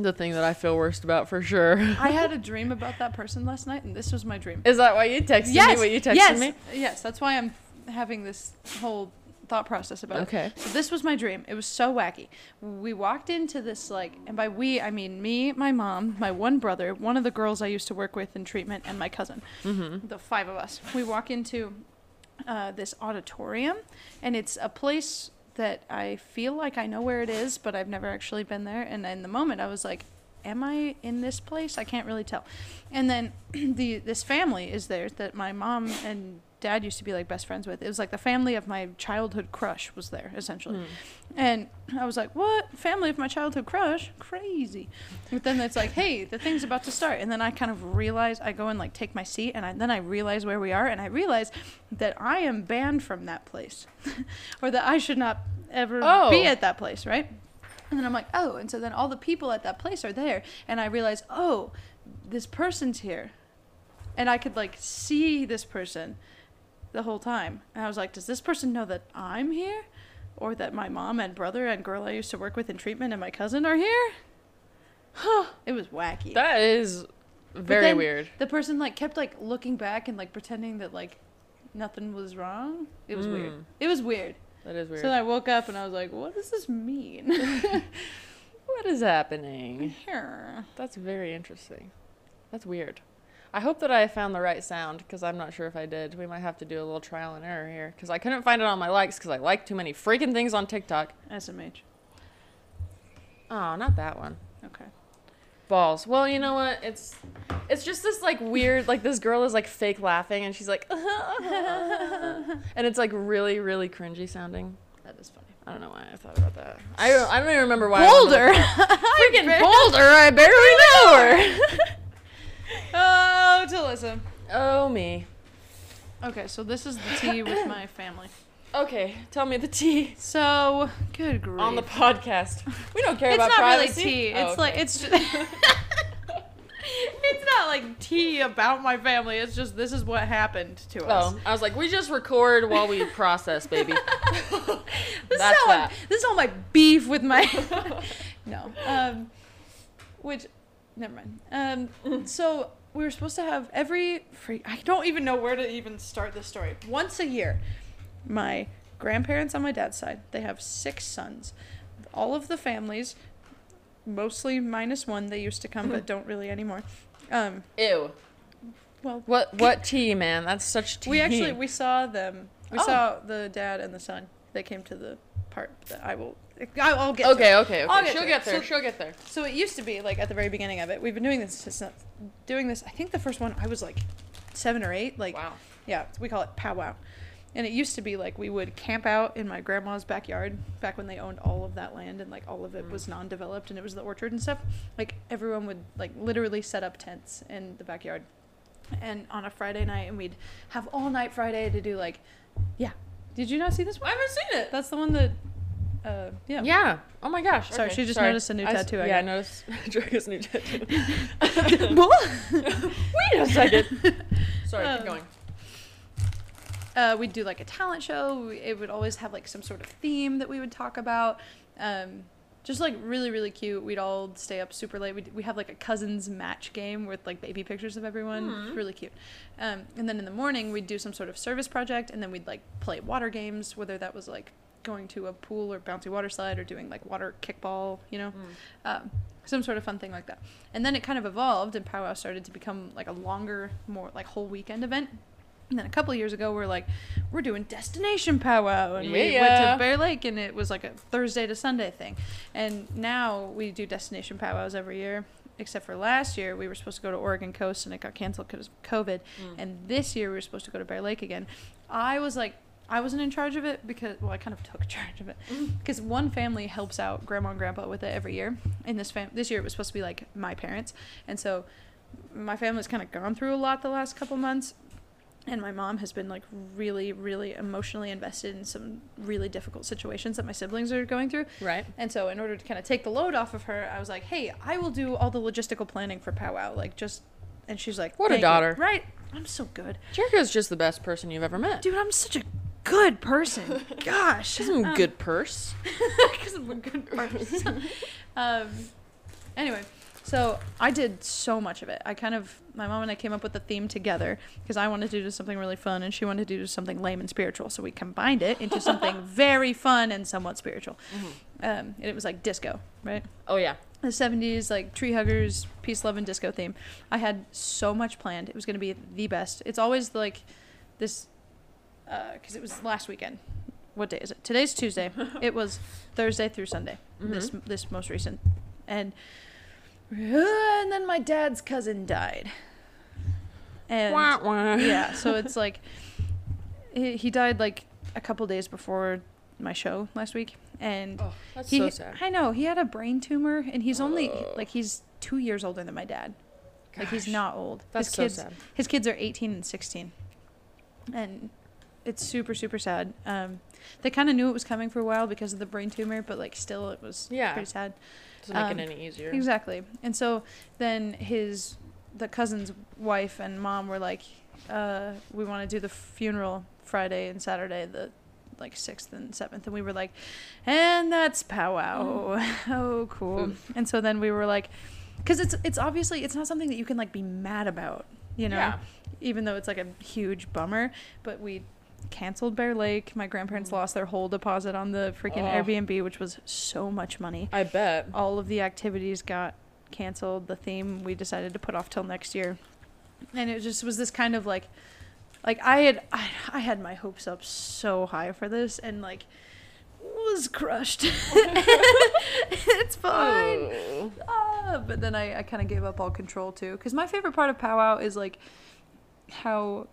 the thing that I feel worst about for sure. <laughs> I had a <laughs> dream about that person last night, and this was my dream. Is that why you texted me what you texted yes, me? Yes, that's why I'm having this whole thought process about it. Okay. So this was my dream. It was so wacky. We walked into this like, and by we I mean me, my mom, my one brother, one of the girls I used to work with in treatment, and my cousin. Mm-hmm. The five of us. We walk into uh, this auditorium, and it's a place that I feel like I know where it is, but I've never actually been there. And in the moment, I was like, "Am I in this place? I can't really tell." And then <clears throat> the this family is there that my mom and dad used to be like best friends with. It was like the family of my childhood crush was there essentially. Hmm. And I was like, "What? Family of my childhood crush? Crazy!" But then it's like, "Hey, the thing's about to start." And then I kind of realize I go and like take my seat, and I, then I realize where we are, and I realize that I am banned from that place, <laughs> or that I should not ever Oh. be at that place, right? And then I'm like, "Oh!" And so then all the people at that place are there, and I realize, "Oh, this person's here," and I could like see this person the whole time. And I was like, does this person know that I'm here? Or that my mom and brother and girl I used to work with in treatment and my cousin are here? Huh, It was wacky. That is very weird. The person like kept like looking back and like pretending that like nothing was wrong. It was weird. Mm. It was weird. That is weird. So I woke up and I was like, what does this mean? <laughs> what is happening? Here. That's very interesting. That's weird. I hope that I found the right sound because I'm not sure if I did. We might have to do a little trial and error here because I couldn't find it on my likes because I like too many freaking things on TikTok. SMH. Oh, not that one. Okay. Balls. Well, you know what? It's it's just this like weird like this girl is like fake laughing and she's like <laughs> and it's like really really cringy sounding. That is funny. I don't know why I thought about that. I don't, I don't even remember why. I Boulder. to- <laughs> Freaking Boulder. I barely know her. oh, <laughs> to listen. oh me. Okay, so this is the tea with my family. <coughs> Okay, tell me the tea So, good grief. on the podcast. We don't care it's about not really tea. Oh, It's like it's just <laughs> It's not like tea about my family. It's just this is what happened to us. Oh, I was like, we just record while we process, baby. <laughs> this That's is all my, that. this is all my beef with my <laughs> no um which never mind um so we were supposed to have every free i don't even know where to even start this story once a year my grandparents on my dad's side they have six sons all of the families mostly minus one they used to come but don't really anymore um Ew. well What what tea, man? That's such tea. we actually we saw them we Oh. saw the dad and the son they came to the part that i will I'll I'll get to it. Okay, okay, I'll okay. get She'll to it. get there. So- She'll get there. So it used to be like at the very beginning of it. We've been doing this since doing this. I think the first one I was like seven or eight. Like Wow. yeah, we call it powwow. And it used to be like we would camp out in my grandma's backyard back when they owned all of that land and like all of it mm. was non-developed and it was the orchard and stuff. Like everyone would like literally set up tents in the backyard. And on a Friday night and we'd have all night Friday to do like yeah. Did you not see this one? I haven't seen it. That's the one that uh yeah. Yeah. Oh my gosh. Sorry, okay, she just sorry. noticed a new I s- tattoo I yeah, <laughs> I noticed Draco's new tattoo. <laughs> <laughs> Wait a second. Sorry, Um, keep going. uh, we'd do like a talent show. We- It would always have like some sort of theme that we would talk about. Um, just like really, really cute. We'd all stay up super late. We we have like a cousins match game with like baby pictures of everyone. It's really cute. Um, and then in the morning we'd do some sort of service project, and then we'd like play water games, whether that was like going to a pool or bouncy water slide or doing like water kickball, you know, um, some sort of fun thing like that. And then it kind of evolved, and powwow started to become like a longer, more like whole weekend event. And then a couple of years ago, we're like, we're doing destination powwow, and we went to Bear Lake, and it was like a Thursday to Sunday thing. And now we do destination powwows every year, except for last year we were supposed to go to Oregon Coast, and it got canceled because of COVID. And this year we were supposed to go to Bear Lake again. I was like, I wasn't in charge of it because, well, I kind of took <laughs> charge of it mm-hmm. because one family helps out grandma and grandpa with it every year. In this fam, this year it was supposed to be like my parents, and so my family's kind of gone through a lot the last couple months and my mom has been like really really emotionally invested in some really difficult situations that my siblings are going through Right. and so in order to kind of take the load off of her i was like hey i will do all the logistical planning for powwow like just and she's like What a "Thank you." daughter. right i'm so good Jerica's just the best person you've ever met. dude i'm such a good person gosh She's some Um, good purse. <laughs> because I'm a good person. <laughs> um, anyway, so I did so much of it. I kind of, my mom and I came up with the theme together because I wanted to do something really fun and she wanted to do something lame and spiritual. So we combined it into something <laughs> very fun and somewhat spiritual. Um, and it was like disco, right? Oh yeah. the 70s like tree huggers peace love and disco theme i had so much planned it was going to be the best it's always like this Uh, because it was last weekend what day is it today's tuesday <laughs> it was thursday through sunday this mm-hmm. this most recent and uh, and then my dad's cousin died and Wah, wah. yeah <laughs> so it's like he, he died like a couple days before my show last week and Oh, that's he, so sad. I know he had a brain tumor, and he's only Oh. like he's two years older than my dad. Like he's not old. That's his so kids, sad. His kids are eighteen and sixteen, and it's super super sad. Um, they kind of knew it was coming for a while because of the brain tumor, but like still it was Yeah. pretty sad. Doesn't make um, it any easier. Exactly. And so then his the cousin's wife and mom were like, uh, we want to do the funeral Friday and Saturday, the like sixth and seventh, and we were like, and that's powwow. <laughs> oh, cool. Oof. And so then we were like, because it's it's obviously it's not something that you can like be mad about, you know, Yeah. even though it's like a huge bummer. But we canceled Bear Lake. My grandparents lost their whole deposit on the freaking Oh. Airbnb, which was so much money I bet. all of the activities got canceled. The theme we decided to put off till next year, and it just was this kind of like, like I had I, I had my hopes up so high for this, and like was crushed. <laughs> it's fine. Oh. Ah, but then I, I kind of gave up all control too. Because my favorite part of powwow is like how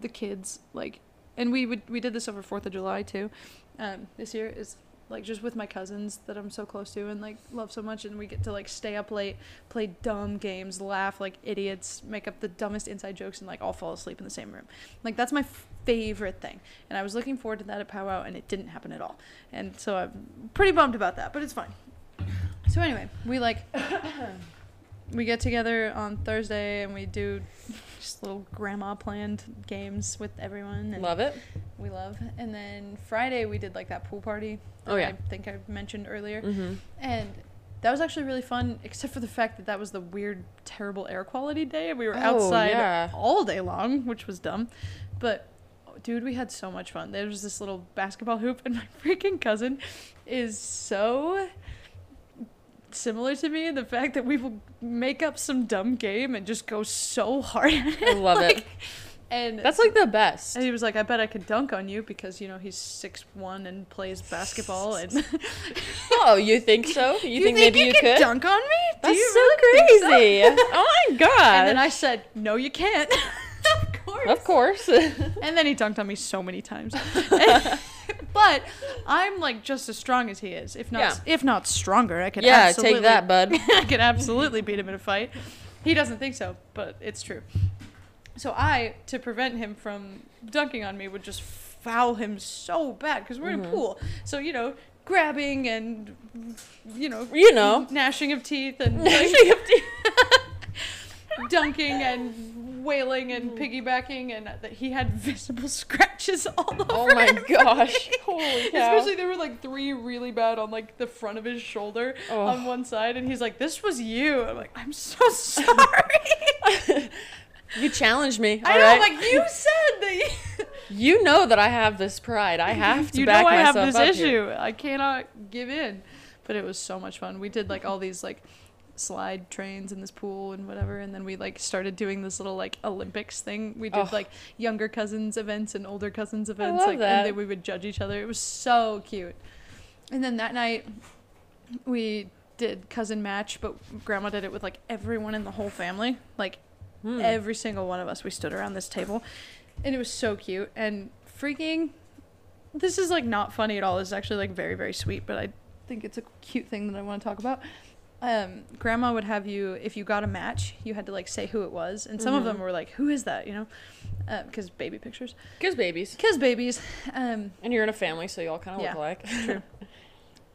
the kids like, and we would we did this over Fourth of July too. Um, this year is like just with my cousins that I'm so close to and like love so much, and we get to like stay up late, play dumb games, laugh like idiots, make up the dumbest inside jokes, and like all fall asleep in the same room. Like that's my favorite thing, and I was looking forward to that at powwow, and it didn't happen at all, and so I'm pretty bummed about that, but it's fine. So anyway, we like <coughs> we get together on Thursday and we do just little grandma planned games with everyone and Love it. we love. And then Friday we did like that pool party. Oh, yeah. I think I mentioned earlier. Mm-hmm. And that was actually really fun, except for the fact that that was the weird, terrible air quality day, and we were Oh, outside yeah. all day long, which was dumb. But dude, we had so much fun. There was this little basketball hoop, <laughs> and my freaking cousin is so similar to me the fact that we will make up some dumb game and just go so hard at it. I love it. And That's like the best. and he was like, "I bet I could dunk on you because you know he's six one and plays basketball." And <laughs> <laughs> Oh, you think so? You, think, maybe you could? dunk on me? Do That's you so really think so?" crazy. <laughs> oh my god. And then I said, "No, you can't." of course. Of course. And then he dunked on me so many times. But I'm like just as strong as he is, if not Yeah. if not stronger. I could yeah, absolutely, take that, bud. <laughs> I could absolutely beat him in a fight. He doesn't think so, but it's true. So I, to prevent him from dunking on me, would just foul him so bad because we're in a Mhm. pool. So you know, grabbing and you know, You know. gnashing of teeth and <laughs> of dunking and wailing and mm-hmm. piggybacking, and that he had visible <laughs> scratches all over. Oh my him. <laughs> gosh. Holy cow. Especially there were like three really bad on like the front of his shoulder Oh. on one side, and he's like, "This was you." I'm like, "I'm so <laughs> sorry." You challenged me. I know, right? like you said that. You, You know that I have this pride. I have to you back know I have this up issue. here. I cannot give in. But it was so much fun. We did like all these like slide trains in this pool and whatever and then we like started doing this little like olympics thing. We did Oh. like younger cousins events and older cousins events like that. and then we would judge each other. It was so cute. And then that night we did cousin match but grandma did it with like everyone in the whole family. Like Hmm. every single one of us we stood around this table. And it was so cute. And freaking this is like not funny at all. It's actually like very very sweet but i think it's a cute thing that i want to talk about um, grandma would have you if you got a match you had to like say who it was and some of them were like who is that you know because baby pictures Because babies. because babies um, And you're in a family, so you all kind of Yeah, look alike. true. <laughs>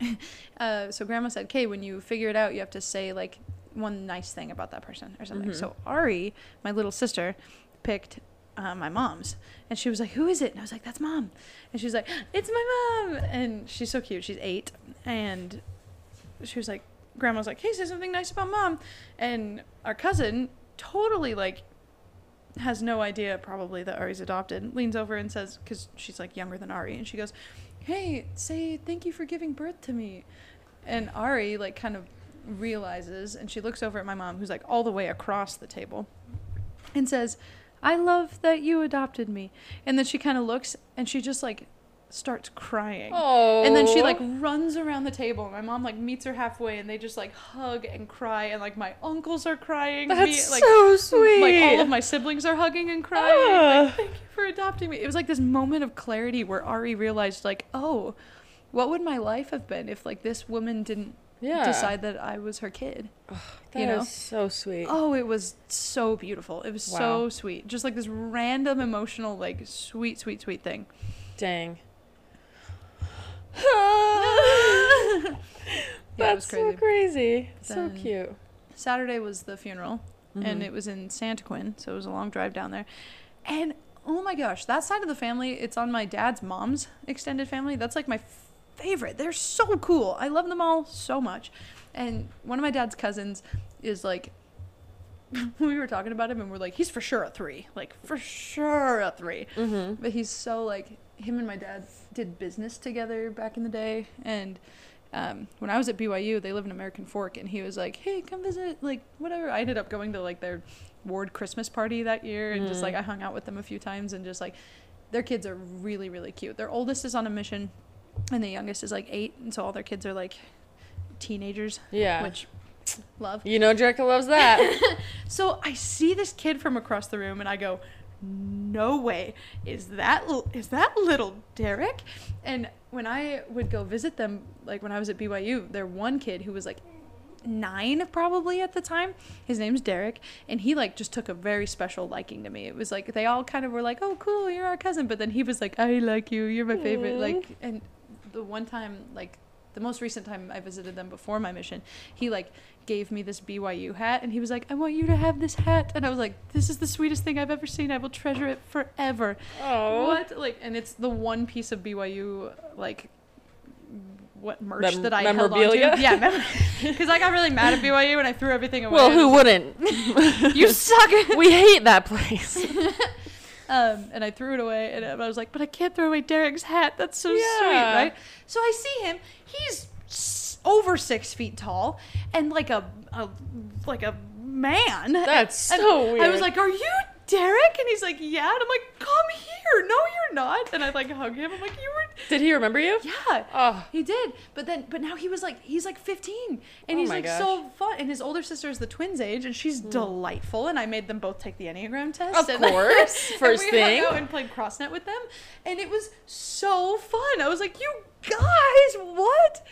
<laughs> uh, so grandma said, "Okay, when you figure it out, you have to say like one nice thing about that person or something." Mhm. So Ari, my little sister, picked uh, my mom's, and she was like, "Who is it?" And I was like, "That's mom," and she was like, "It's my mom," and she's so cute. She's eight, and she was like, "Grandma's like, hey, say something nice about mom," and our cousin totally like has no idea probably that Ari's adopted, leans over and says, because she's like younger than Ari, and she goes, Hey, say thank you for giving birth to me. And Ari, like, kind of realizes, and she looks over at my mom, who's like all the way across the table, and says, I love that you adopted me. And then she kind of looks and she just like starts crying. Oh. And then she like runs around the table. My mom like meets her halfway, and they just like hug and cry. And like my uncles are crying. That's me, like, so sweet. like all of my siblings are hugging and crying. Ah. Like, thank you for adopting me. It was like this moment of clarity where Ari realized, like, oh, what would my life have been if like this woman didn't yeah. decide that I was her kid? That you know? is so sweet. Oh, it was so beautiful. It was so sweet. Just like this random emotional, like sweet, sweet, sweet thing. Dang. <laughs> Yeah, it was That's so crazy. So cute. Saturday was the funeral. and Mhm. it was in Santaquin, so it was a long drive down there. And oh my gosh, that side of the family, it's on my dad's mom's extended family. That's like my favorite. They're so cool. I love them all so much. And one of my dad's cousins is like <laughs> we were talking about him and we're like he's for sure a 3. Like for sure a 3. Mhm. But he's so like him and my dad did business together back in the day, and um, when I was at BYU, they live in American Fork, and he was like, "Hey, come visit." Like whatever. I ended up going to like their ward Christmas party that year, and just Mm. like I hung out with them a few times, and just like their kids are really really cute. Their oldest is on a mission and the youngest is like eight, and so all their kids are like teenagers, Yeah. which love. you know Jerica loves that. <laughs> So I see this kid from across the room, and I go, "No way! Is that is that little Derek?" And when I would go visit them, like when I was at BYU, there one kid who was like nine probably at the time. His name's Derek, and he like just took a very special liking to me. It was like they all kind of were like, "Oh, cool, you're our cousin," but then he was like, "I like you. You're my favorite." Like, and the one time, like the most recent time I visited them before my mission, he like gave me this BYU hat and he was like, I want you to have this hat. And I was like, this is the sweetest thing I've ever seen. I will treasure it forever. Oh. What? Like, and it's the one piece of BYU, like, what merch Mem- that I memorabilia? held on to. Yeah, because <laughs> I got really mad at BYU and I threw everything away. Well, who wouldn't? <laughs> You suck. <laughs> we hate that place. Um, and I threw it away, and I was like, "But I can't throw away Derek's hat. That's so sweet, right?" So I see him. He's over six feet tall, and like a, a like a man. That's so weird. I was like, "Are you Derek?" And he's like, "Yeah." And I'm like, "Come here." No, you're not. And I like hug him. I'm like, "You were." Did he remember you? Yeah. Oh. He did, but then, but now he was like, he's like 15, and Oh he's like gosh. so fun. And his older sister is the twins' age, and she's hmm. delightful. And I made them both take the enneagram test. Of and- <laughs> course, and first we thing. hung out and played crossnet with them, and it was so fun. I was like, you guys, what?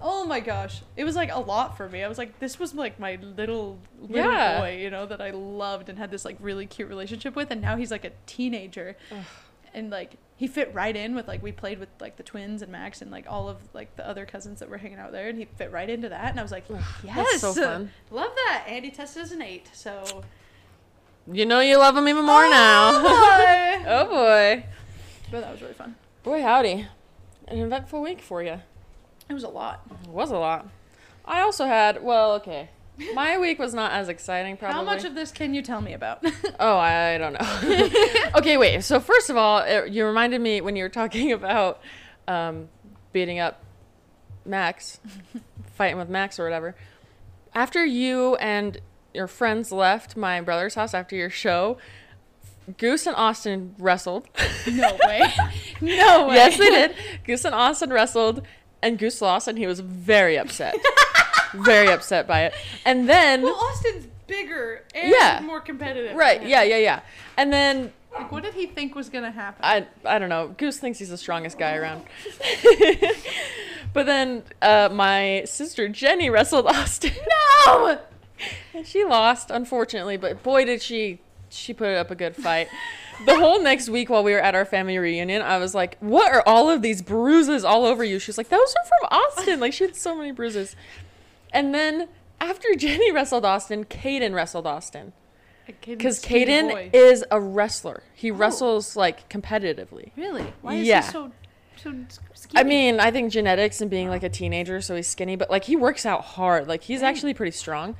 Oh my gosh, it was like a lot for me. I was like, this was like my little little Yeah. boy, you know, that I loved and had this like really cute relationship with, and now he's like a teenager and like he fit right in with like we played with like the twins and Max and like all of like the other cousins that were hanging out there and he fit right into that and I was like yes so fun. love that Andy tested as an eight so You know you love him even more now. Oh, <laughs> boy. oh boy. but that was really fun Boy, howdy. An eventful week for you. It was a lot It was a lot. I also had, well, okay. <laughs> My week was not as exciting, probably. how much of this can you tell me about <laughs> Oh, I don't know. <laughs> okay, wait. So first of all, it, you reminded me when you were talking about um, beating up Max, fighting with Max or whatever. After you and your friends left my brother's house after your show, Goose and Austin wrestled. no way no way yes, they did. Goose and Austin wrestled, and Goose lost, and he was very upset. very upset by it. And then, well Austin's bigger and Yeah. more competitive right, yeah, yeah, yeah. And then like what did he think was gonna happen I I don't know. Goose thinks he's the strongest guy around. <laughs> but then uh, my sister Jenny wrestled Austin. <laughs> no and she lost, unfortunately, but boy did she she put up a good fight. The whole next week while we were at our family reunion, I was like, "What are all of these bruises all over you?" She was like, "Those are from Austin." Like she had so many bruises. And then after <laughs> Jenny wrestled Austin, Caden wrestled Austin uh, because Caden is a wrestler. He oh. wrestles like competitively. really why is Yeah. he so so skinny? I mean, I think genetics and being like a teenager, so he's skinny, but like he works out hard. Like he's actually pretty strong.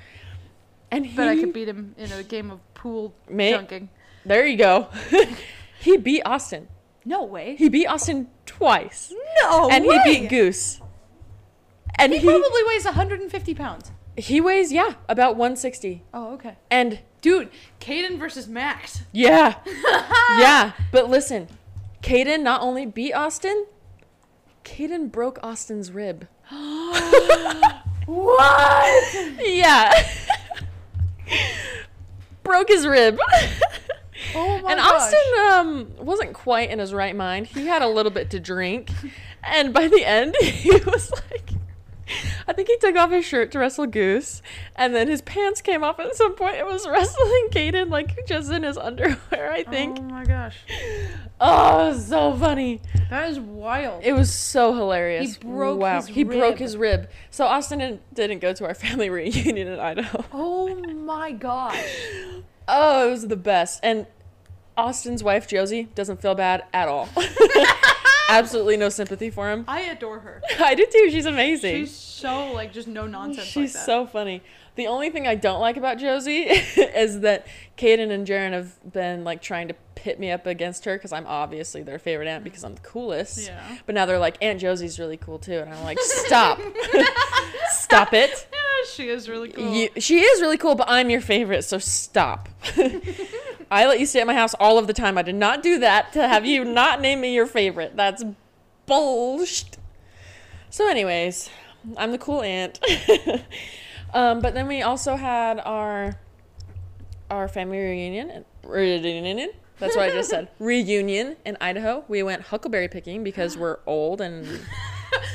And he, but I could beat him in a game of pool junking. There you go. <laughs> he beat Austin. No way. He beat Austin twice, No and way. he beat Goose. And He he probably weighs 150 pounds. he weighs yeah about 160. Oh, okay. And Dude, Caden versus Max. yeah, <laughs> yeah. But listen, Caden not only beat Austin, Caden broke Austin's rib. <gasps> <gasps> What? Yeah. <laughs> Broke his rib. Oh my and gosh. Austin um, wasn't quite in his right mind. He had a little bit to drink. And by the end, <laughs> he was like, I think he took off his shirt to wrestle Goose. And then his pants came off at some point. It was <laughs> wrestling Caden, like just in his underwear, I think. Oh my gosh. Oh, so funny. That is wild. It was so hilarious. He broke wow. his He broke rib. his rib. So Austin didn't, didn't go to our <laughs> family reunion in Idaho. oh my gosh. Oh, it was the best. And Austin's wife, Josie, doesn't feel bad at all. <laughs> Absolutely no sympathy for him. I adore her. <laughs> I do too. She's amazing. She's so like just no nonsense She's like that. so funny. The only thing I don't like about Josie <laughs> is that Caden and Jaren have been like trying to pit me up against her because I'm obviously their favorite aunt because I'm the coolest. Yeah. But now they're like, Aunt Josie's really cool too. And I'm like, stop. stop it. Yeah, she is really cool. You, she is really cool, but I'm your favorite, so stop. I let you stay at my house all of the time. I did not do that to have you not name me your favorite. That's bullshit. So, anyways, I'm the cool aunt. <laughs> um, but then we also had our our family reunion. Reunion. That's what I just said. <laughs> Reunion in Idaho. We went huckleberry picking because we're old and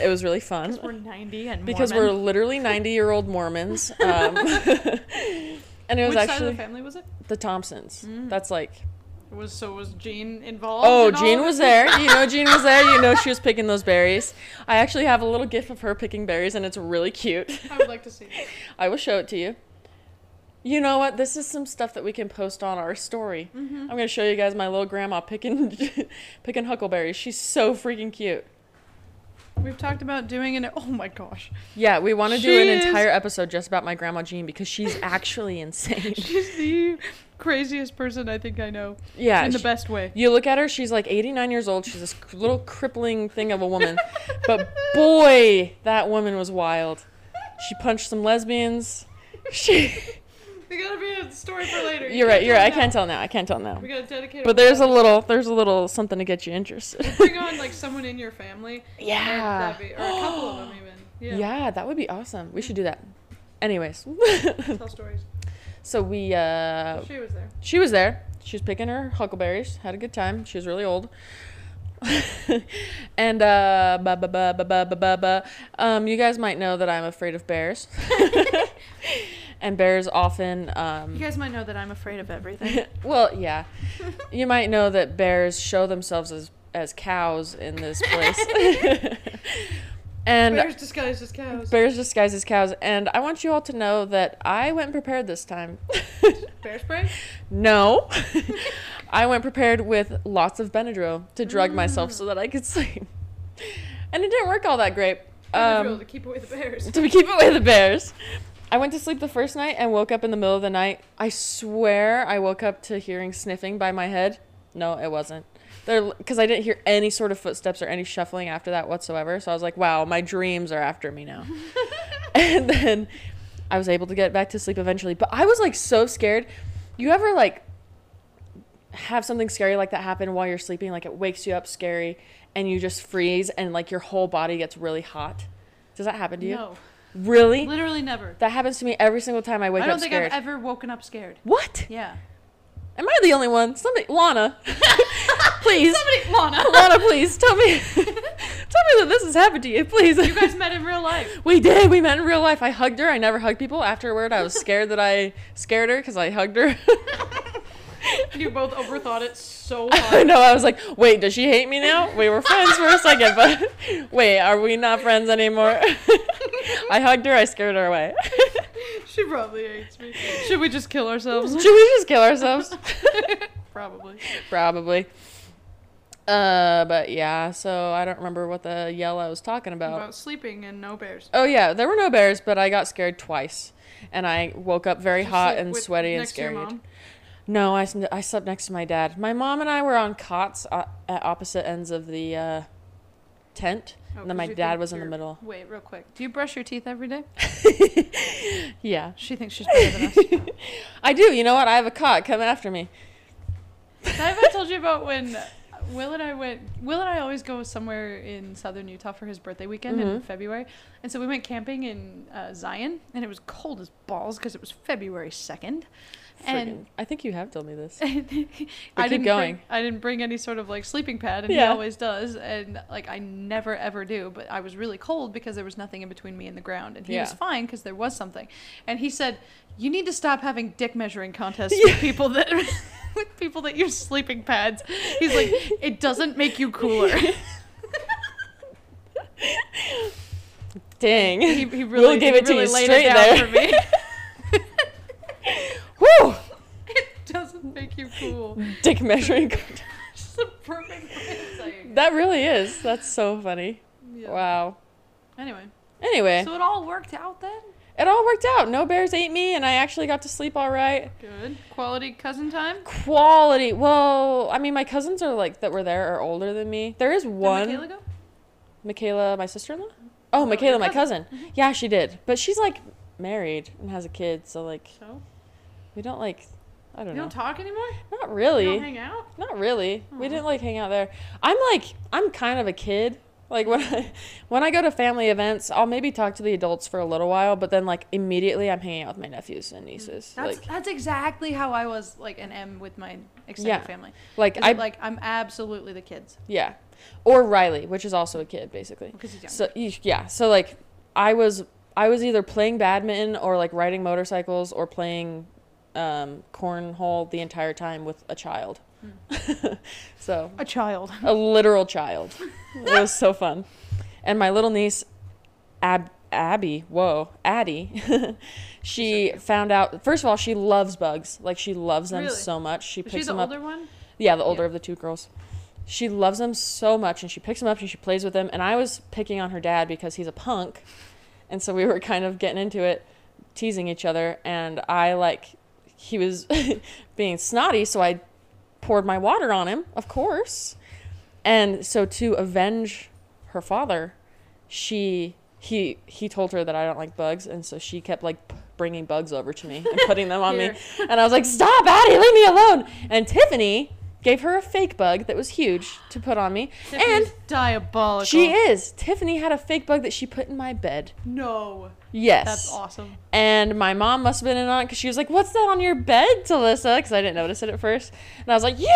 it was really fun. <laughs> We're 90 and because we're literally 90 year old Mormons. Um, and it was Which side actually of the family was it? the Thompsons. Mm. That's like, Was so was Jean involved? oh, in Jean was there. You know, Jean was there. You know, <laughs> she was picking those berries. I actually have a little gif of her picking berries, and it's really cute. <laughs> I would like to see. it. <laughs> I will show it to you. You know what? This is some stuff that we can post on our story. Mm-hmm. I'm gonna show you guys my little grandma picking picking huckleberries. She's so freaking cute. We've talked about doing an. Oh my gosh, Yeah, we want to do an is- entire episode just about my grandma Jean because she's <laughs> actually insane. <laughs> she's the craziest person I think I know. Yeah, in the she- best way. You look at her, she's like 89 years old. She's this little crippling thing of a woman. but boy, that woman was wild. She punched some lesbians. She they gotta be a story for later. You you're right. You're right. I can't tell now. I can't tell now. We gotta dedicate. But there's a little. There's a little something to get you interested. Bring on like <laughs> someone in your family. Yeah. Be, or a couple of them even. <gasps> Yeah. yeah. that would be awesome. We should do that. Anyways. tell <laughs> stories. So we. Uh, she was there. She was there. She was picking her huckleberries. Had a good time. She was really old. <laughs> and uh, ba ba ba ba ba ba ba. Um, you guys might know that I'm afraid of bears and bears often um You guys might know that I'm afraid of everything. <laughs> well, yeah. You might know that bears show themselves as as cows in this place. <laughs> and Bears disguised as cows. bears disguised as cows. And I want you all to know that I went prepared this time. <laughs> Bear spray. no. I went prepared with lots of Benadryl to drug myself so that I could sleep. And it didn't work all that great. Benadryl Um, to keep away the bears. to keep away the bears. I went to sleep the first night and woke up in the middle of the night. I swear I woke up to hearing sniffing by my head. No, it wasn't. There, because I didn't hear any sort of footsteps or any shuffling after that whatsoever. So I was like, "Wow, my dreams are after me now." <laughs> and then I was able to get back to sleep eventually. But I was like so scared. You ever like have something scary like that happen while you're sleeping? Like it wakes you up scary and you just freeze and like your whole body gets really hot. Does that happen to you? No, Really? literally never. That happens to me every single time I wake up. I don't up think scared. I've ever woken up scared. what? Yeah. Am I the only one? Somebody, Lana, <laughs> please, Somebody, Lana. <laughs> Lana, please tell me, <laughs> tell me that this has happened to you, please. You guys met in real life. we did. We met in real life. I hugged her. I never hug people. Afterward, I was scared that I scared her because I hugged her. <laughs> You both overthought it so <laughs> I hard. know. I was like, wait, does she hate me now? We were friends for a second, but <laughs> wait, are we not friends anymore? I hugged her. I scared her away. she probably hates me. Should we just kill ourselves? Should we just kill ourselves? probably. Probably. Uh, but yeah, so I don't remember what the yell I was talking about. About sleeping and no bears. Oh yeah, there were no bears, but I got scared twice, and I woke up very you hot and sweaty and next to your scared. No, I, I slept next to my dad. My mom and I were on cots uh, at opposite ends of the uh, tent, Oh, and then my dad was in the middle. Wait, real quick. Do you brush your teeth every day? <laughs> Yeah, She thinks she's better than us. <laughs> I do. You know what? I have a cot. Come after me. Have I told you about when Will and I went? Will and I always go somewhere in southern Utah for his birthday weekend in Mhm. February, and so we went camping in uh, Zion, and it was cold as balls because it was February second. And I think you have told me this. <laughs> I keep didn't going. Bring, I didn't bring any sort of like sleeping pad, and he always does. And like I never ever do. But I was really cold because there was nothing in between me and the ground, and he was fine because there was something. And he said, "You need to stop having dick measuring contests Yeah. <laughs> with people that <laughs> with people that use sleeping pads." He's like, "It doesn't make you cooler." Dang. he, he really gave he it to really you laid straight it down there. for me. Woo! it doesn't make you cool. <laughs> Dick measuring. <laughs> It's the perfect that really is. That's so funny. Yeah. Wow. Anyway, Anyway, so it all worked out then. it all worked out. No bears ate me, and I actually got to sleep all right. Good quality cousin time. Quality. Well, I mean, my cousins are like that were there are older than me. There is Did one. Michaela go? Michaela, my sister-in-law. Oh, Oh, Michaela, your my cousin. cousin. Mm-hmm. Yeah, she did, but she's like married and has a kid, so like So we don't like. I don't know. don't talk anymore. Not You really. don't hang out. Not really. We didn't like hang out there. I'm like I'm kind of a kid, Like <laughs> when I when I go to family events, I'll maybe talk to the adults for a little while, but then like immediately I'm hanging out with my nephews and mm-hmm. nieces. That's like that's exactly how I was like an M with my extended Yeah. family. like I like I'm absolutely the kids yeah. Or Riley, which is also a kid basically. because he's young. So yeah, so like I was I was either playing badminton or like riding motorcycles or playing um, cornhole the entire time with a child. <laughs> so a child. a literal child. It was so fun. And my little niece, Ab- Abby, whoa, Addie, <laughs> she found out. First of all, she loves bugs. Like she loves them Really? so much. She picks she the them up. one? Yeah, the older Yeah. of the two girls. She loves them so much, and she picks them up and she plays with them. And I was picking on her dad because he's a punk, and so we were kind of getting into it, teasing each other. And I like, he was <laughs> being snotty, so I poured my water on him, of course. And so to avenge her father, she he he told her that I don't like bugs, and so she kept like bringing bugs over to me and <laughs> putting them on me. And I was like, "Stop, Addie, leave me alone!" And Tiffany gave her a fake bug that was huge to put on me, Tiffany's and diabolical. she is. Tiffany had a fake bug that she put in my bed. No, Yes, that's awesome. and my mom must have been in on it because she was like, "What's that on your bed, Talissa?" Because I didn't notice it at first, and I was like, "You,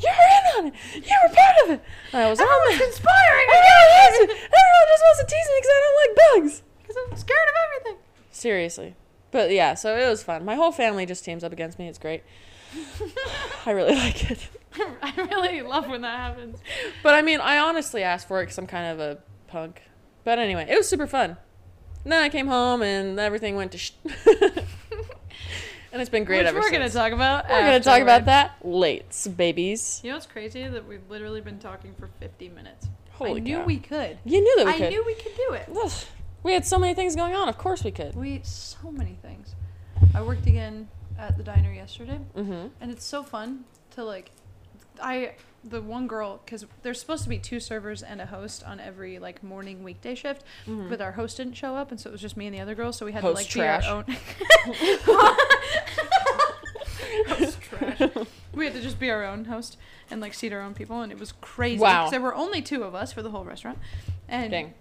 You're in on it. You were part of it." And I was, "Oh man, conspiring Oh, yes. Everyone just wants to tease me because I don't like bugs." because I'm scared of everything. Seriously, but yeah, so it was fun. My whole family just teams up against me. It's great. <laughs> I really <laughs> like it. I really love when that happens. But I mean, I honestly asked for it because I'm kind of a punk. But anyway, it was super fun. And then I came home and everything went to sh. <laughs> and it's been great Which ever we're gonna talk about. we're gonna talk about that late, babies. You know what's crazy? That we've literally been talking for 50 minutes. Holy I knew we could. You knew that we I could. knew we could do it. Ugh. We had so many things going on. Of course we could. We ate so many things. I worked again at the diner yesterday, Mm-hmm. and it's so fun to like. I the one girl because there's supposed to be two servers and a host on every like morning weekday shift, Mhm. but our host didn't show up, and so it was just me and the other girl. So we had Host to like trash. be our own. <laughs> host trash. We had to just be our own host and like seat our own people, and it was crazy. Wow. There were only two of us for the whole restaurant, and Dang.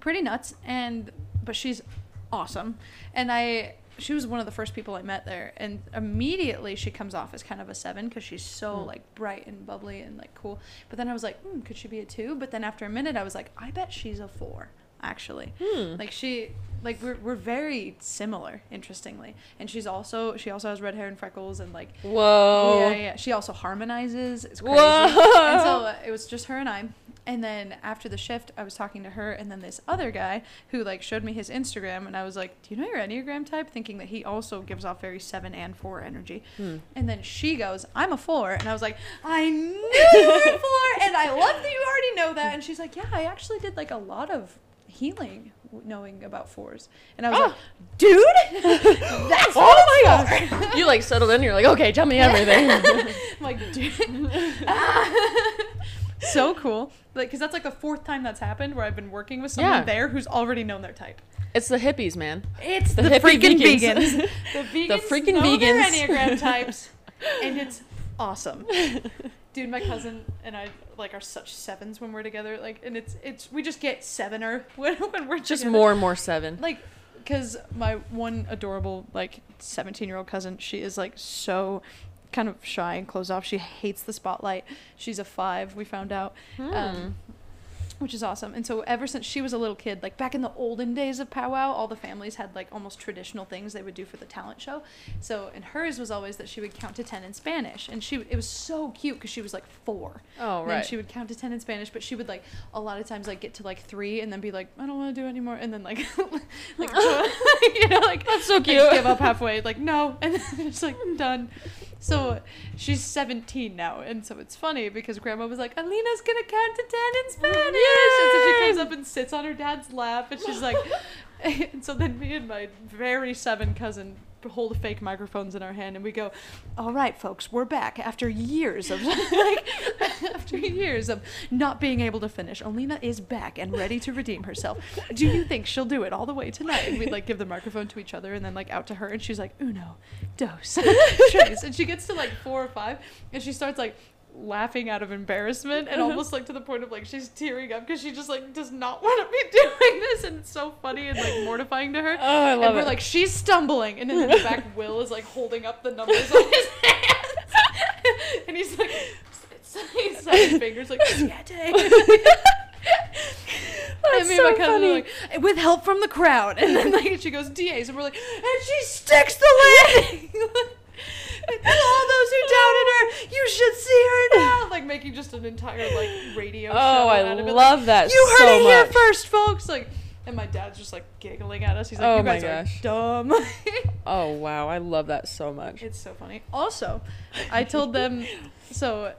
pretty nuts and but she's awesome and i she was one of the first people i met there and immediately she comes off as kind of a seven because she's so Hmm. like bright and bubbly and like cool but then i was like hmm, could she be a two but then after a minute i was like i bet she's a four actually Hmm. like she like we're, we're very similar interestingly and she's also she also has red hair and freckles and like Whoa. yeah, yeah. She also harmonizes. It's crazy. Whoa. And so uh, it was just her and I. And then after the shift, I was talking to her, and then this other guy who like showed me his Instagram, and I was like, "Do you know your Enneagram type?" Thinking that he also gives off very seven and four energy. Hmm. And then she goes, "I'm a four. and I was like, "I <laughs> knew you were a four, and I love that you already know that." And she's like, "Yeah, I actually did like a lot of." healing knowing about fours and i was Oh. like dude <laughs> that's Oh my for." You like settled in. You're like, okay, tell me <laughs> everything. I'm like, dude. So cool. Like, because that's like the fourth time that's happened where I've been working with someone Yeah. there who's already known their type. it's the hippies, man. It's The the, hippie freaking vegans. <laughs> The vegans. The vegans freaking know their vegans. Enneagram <laughs> types, and it's awesome. <laughs> Dude, my cousin and I like are such sevens when we're together. Like, and it's it's we just get sevener when, when we're Just together. more and more seven. like because my one adorable like 17 year old cousin she is like so kind of shy and closed off. She hates the spotlight. She's a five we found out. Hmm. um, which is awesome and so ever since she was a little kid like back in the olden days of powwow all the families had like almost traditional things they would do for the talent show so and hers was always that she would count to 10 in spanish and she it was so cute because she was like four. Oh, and then right. she would count to 10 in Spanish, but she would like a lot of times like get to like three and then be like, I don't want to do it anymore. And then like, <laughs> like <laughs> you know, like That's so like, cute. give up halfway, like no, <laughs> and then it's like done. So she's 17 now, and so it's funny because Grandma was like, Alina's gonna count to 10 in Spanish, and so she comes up and sits on her dad's lap, and she's like, <laughs> <laughs> and so then me and my very seven cousin hold fake microphones in our hand and we go all right folks we're back after years of <laughs> like after years of not being able to finish. Alina is back and ready to redeem herself. Do you think she'll do it all the way tonight? And we'd like give the microphone to each other and then like out to her and she's like uno dos tres. And she gets to like four or five and she starts like laughing out of embarrassment Uh-huh. and almost like to the point of like she's tearing up because she just like does not <laughs> want to be doing this and it's so funny and like mortifying to her. Oh, I love and we're it. like she's stumbling and then in the back <laughs> Will is like holding up the numbers on his hands <laughs> and he's like he's like his fingers like siete. That's and me so my cousin funny. like, with help from the crowd. And then like she goes, DAs, and we're like, and she sticks the landing. All those who doubted her, you should see her <laughs> now. Like making just an entire like radio show Oh, I out of it. love like, that You heard so it here much. first, folks. Like, and my dad's just like giggling at us. He's like, Oh you my guys gosh. are dumb. <laughs> Oh wow, I love that so much. It's so funny. Also, I told them so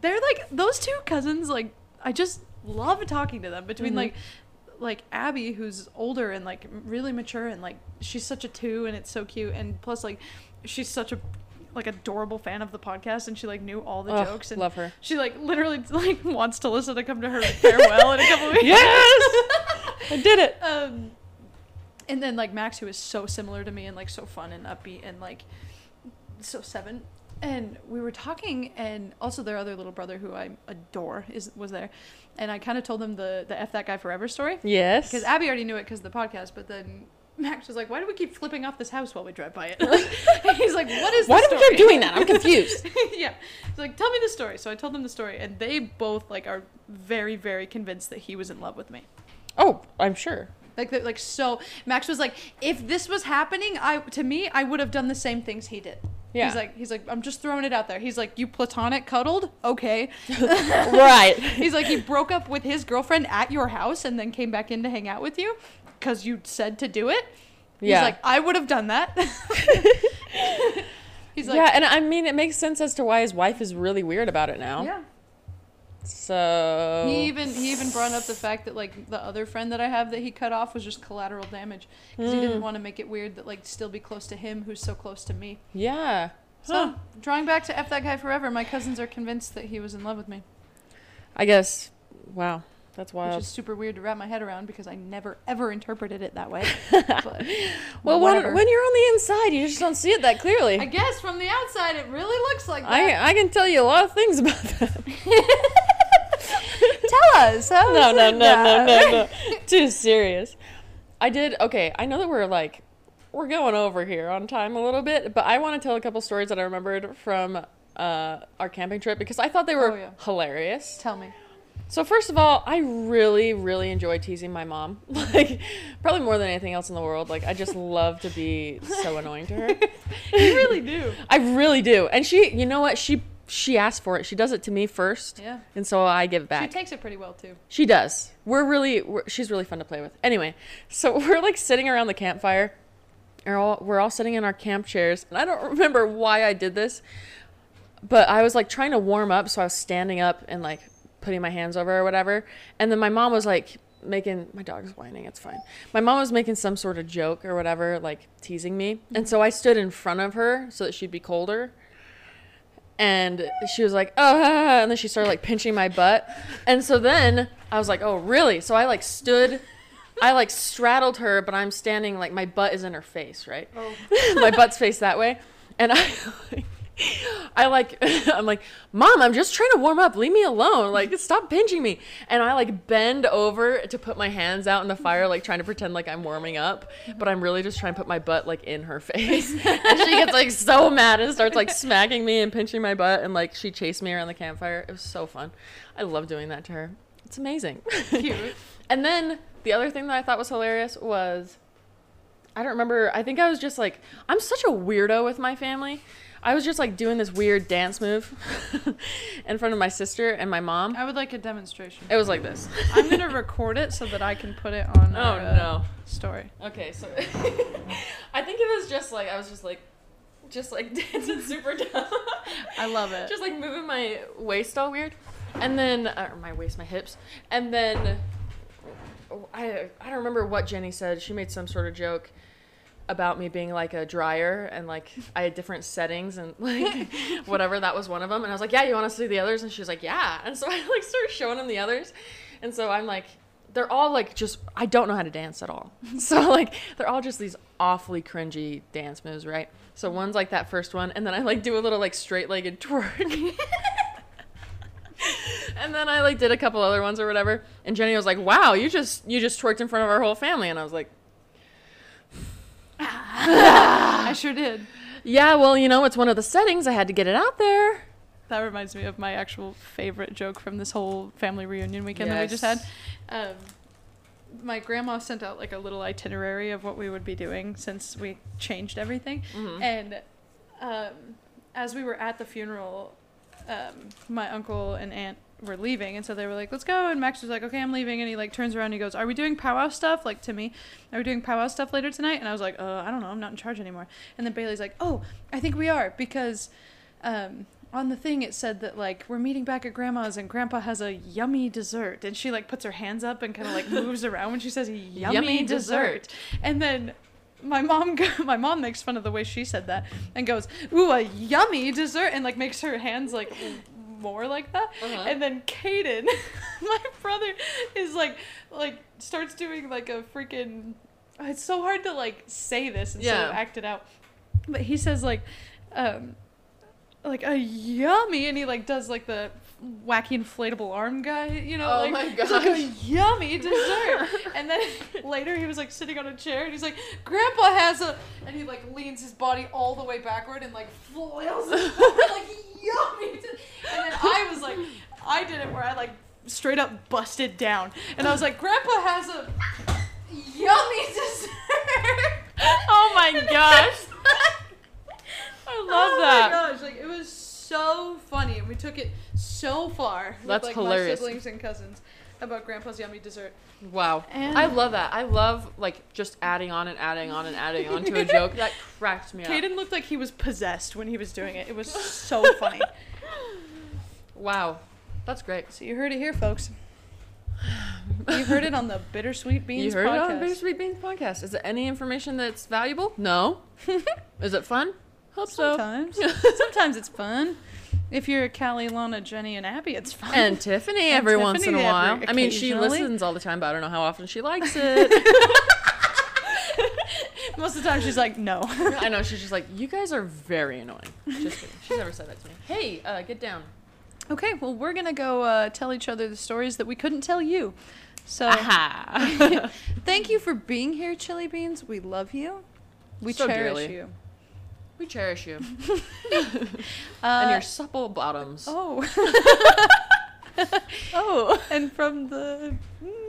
they're like those two cousins like I just love talking to them between Mhm. like like Abby who's older and like really mature and like she's such a 2 and it's so cute and plus like she's such a like adorable fan of the podcast and she like knew all the Ugh, jokes and love her. she like literally <laughs> like wants to listen to come to her farewell in a couple of weeks. Yes! <laughs> I did it. Um, and then like Max, who is so similar to me and like so fun and upbeat and like so seven. And we were talking, and also their other little brother, who I adore, is was there. And I kind of told them the the f that guy forever story Yes. because Abby already knew it because of the podcast. But then Max was like, "Why do we keep flipping off this house while we drive by it?" <laughs> <laughs> He's like, "What is? Why do we keep doing that? I'm confused. <laughs> yeah. He's like, "Tell me the story." So I told them the story, and they both like are very very convinced that he was in love with me. Oh, I'm sure. Like like so. Max was like, if this was happening, I to me, I would have done the same things he did. Yeah. He's like, he's like, I'm just throwing it out there. He's like, you platonic cuddled, okay. right. He's like, he broke up with his girlfriend at your house and then came back in to hang out with you, because you said to do it. He's like, I would have done that. <laughs> he's like, yeah, and I mean, it makes sense as to why his wife is really weird about it now. yeah. So. He even he even brought up the fact that like the other friend that I have that he cut off was just collateral damage because he Hmm. didn't want to make it weird that like still be close to him who's so close to me. Yeah. So, Huh. drawing back to F that guy forever, my cousins are convinced that he was in love with me, I guess. Wow. That's why which is super weird to wrap my head around because I never ever interpreted it that way. <laughs> But well, when, when you're on the inside, you just don't see it that clearly. I guess from the outside it really looks like that. I, I can tell you a lot of things about that. <laughs> <laughs> Tell us. How no, no, no, no, no, no. Too serious. I did. Okay, I know that we're like we're going over here on time a little bit, but I want to tell a couple stories that I remembered from uh, our camping trip because I thought they were Oh, yeah. hilarious. Tell me. So first of all, I really, really enjoy teasing my mom. <laughs> Like probably more than anything else in the world. Like I just love to be so annoying to her. <laughs> You really do. <laughs> I really do. And she, you know what? She she asked for it. She does it to me first, Yeah. and so I give it back. She takes it pretty well too. She does. We're really, we're, she's really fun to play with. Anyway, so we're like sitting around the campfire. We're all, we're all sitting in our camp chairs. And I don't remember why I did this, but I was like trying to warm up. So I was standing up and like putting my hands over or whatever. And then my mom was like making, my dog's whining. It's fine. My mom was making some sort of joke or whatever, like teasing me. And mm-hmm. so I stood in front of her so that she'd be colder and she was like, "Oh," and then she started like pinching my butt, and so then I was like, "Oh, really?" So I like stood, I like straddled her, but I'm standing like my butt is in her face, right? Oh. <laughs> my butt's face that way, and I. I like <laughs> I'm like, "Mom, I'm just trying to warm up. Leave me alone. Like <laughs> stop pinching me." And I like bend over to put my hands out in the fire like trying to pretend like I'm warming up, but I'm really just trying to put my butt like in her <laughs> face. and she gets like so mad and starts like smacking me and pinching my butt and like she chased me around the campfire. It was so fun. I love doing that to her. It's amazing. Cute. And then the other thing that I thought was hilarious was I don't remember. I think I was just like I'm such a weirdo with my family. I was just like doing this weird dance move <laughs> in front of my sister and my mom. I would like a demonstration. It was like this. I'm gonna <laughs> record it so that I can put it on Oh our, uh, no. story. Okay, so <laughs> I think it was just like I was just like just like dancing super dumb. I love it. just like moving my waist all weird. And then uh, my waist, my hips. And then I I don't remember what Jenny said. She made some sort of joke about me being like a dryer and like I had different settings and <laughs> like <laughs> whatever that was one of them and I was like yeah you want to see the others? And she was like yeah. <laughs> And so I like started showing them the others. And so I'm like they're all like just I don't know how to dance at all. So like they're all just these awfully cringy dance moves right? So one's like that first one and then I like do a little like straight legged twerk. And then I like did a couple other ones or whatever. And Jenny was like, "Wow, you just you just twerked in front of our whole family." And I was like, <laughs> I sure did. "Yeah, well, you know, it's one of the settings. I had to get it out there." That reminds me of my actual favorite joke from this whole family reunion weekend that we just had. Um, my grandma sent out like a little itinerary of what we would be doing since we changed everything. Mhm. And um, as we were at the funeral, um, my uncle and aunt were leaving, and so they were like, "Let's go." And Max was like, "Okay, I'm leaving." And he like turns around and he goes, "Are we doing powwow stuff?" Like to me, "Are we doing powwow stuff later tonight?" And I was like, "Uh, I don't know. I'm not in charge anymore." And then Bailey's like, "Oh, I think we are because." Um, on the thing it said that like we're meeting back at grandma's and grandpa has a yummy dessert and she like puts her hands up and kind of like moves around when she says yummy, Yummy dessert. dessert. and then my mom <laughs> my mom makes fun of the way she said that and goes ooh a yummy dessert and like makes her hands like more like that Uh-huh. and then Caden <laughs> my brother is like like starts doing like a freaking it's so hard to like say this instead of Yeah. act it out but he says like um like a yummy and he like does like the wacky inflatable arm guy you know Oh like, my <laughs> it's like a oh, yummy <laughs> dessert. And then <laughs> later he was like sitting on a chair and he's like grandpa has a and he like leans his body all the way backward and like flails his body like yummy. And then i was like i did it where i like straight up busted down. And i was like grandpa has a yummy dessert. Oh my gosh. I love oh that. Oh my gosh, like it was so funny, and we took it so far. That's with, like, hilarious. My siblings and cousins about Grandpa's yummy dessert. Wow. And- I love that. I love like just adding on and adding on and adding on to a joke. That <laughs> cracked me up. Caden looked like he was possessed when he was doing it. It was so <laughs> funny. Wow. That's great. So you heard it here, folks. You heard it on the Bittersweet <laughs> Beans you heard podcast. it on Bittersweet Beans podcast. Is it any information that's valuable? No. Is it fun? Hope so. Sometimes, <laughs> sometimes it's fun. If you're Callie, Lana, Jenny, and Abby, it's fun. And Tiffany And every once in a while. I mean, she listens all the time, but I don't know how often she likes <laughs> it. <laughs> Most of the time, she's like, "No." I know she's just like, you guys are very annoying. Just kidding. She's never said that to me. Hey, uh, get down. okay, well, we're gonna go uh, tell each other the stories that we couldn't tell you. So. Thank you for being here, Chili Beans. We love you. We So cherish dearly. you. We cherish you Uh, <laughs> and your supple bottoms. oh. <laughs> Oh. and from the.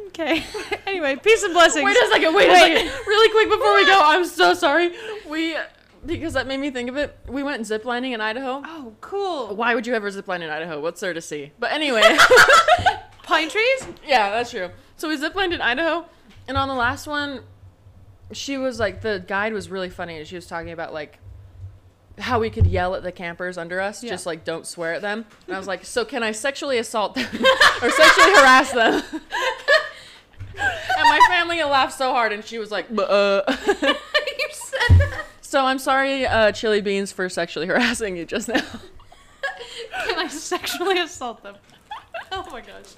Okay. <laughs> anyway, peace and blessings. Wait a second. Wait, Wait. a second. Really quick before we go, I'm so sorry. We because that made me think of it. We went ziplining in Idaho. Oh, cool. Why would you ever zipline in Idaho? What's there to see? But anyway, Pine trees? yeah, that's true. So we ziplined in Idaho, and on the last one, she was like, the guide was really funny. And she was talking about like how we could yell at the campers under us, Yeah. just like don't swear at them. And I was like, so can I sexually assault them <laughs> or sexually harass them? and my family laughed so hard, and she was like, uh. <laughs> you said that. So I'm sorry, uh, Chili Beans, for sexually <laughs> harassing you just now. Can I sexually assault them? Oh my gosh.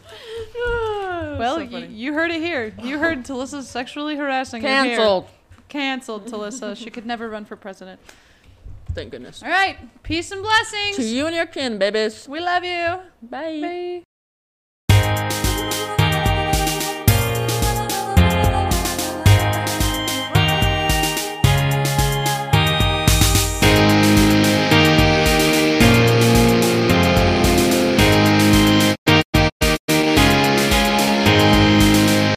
<sighs> Well, well, y- you heard it here. You heard Talissa's sexually harassing canceled. Canceled, Talissa. she could never run for president. Thank goodness. All right. Peace and blessings. To you and your kin, babies. We love you. Bye. Bye.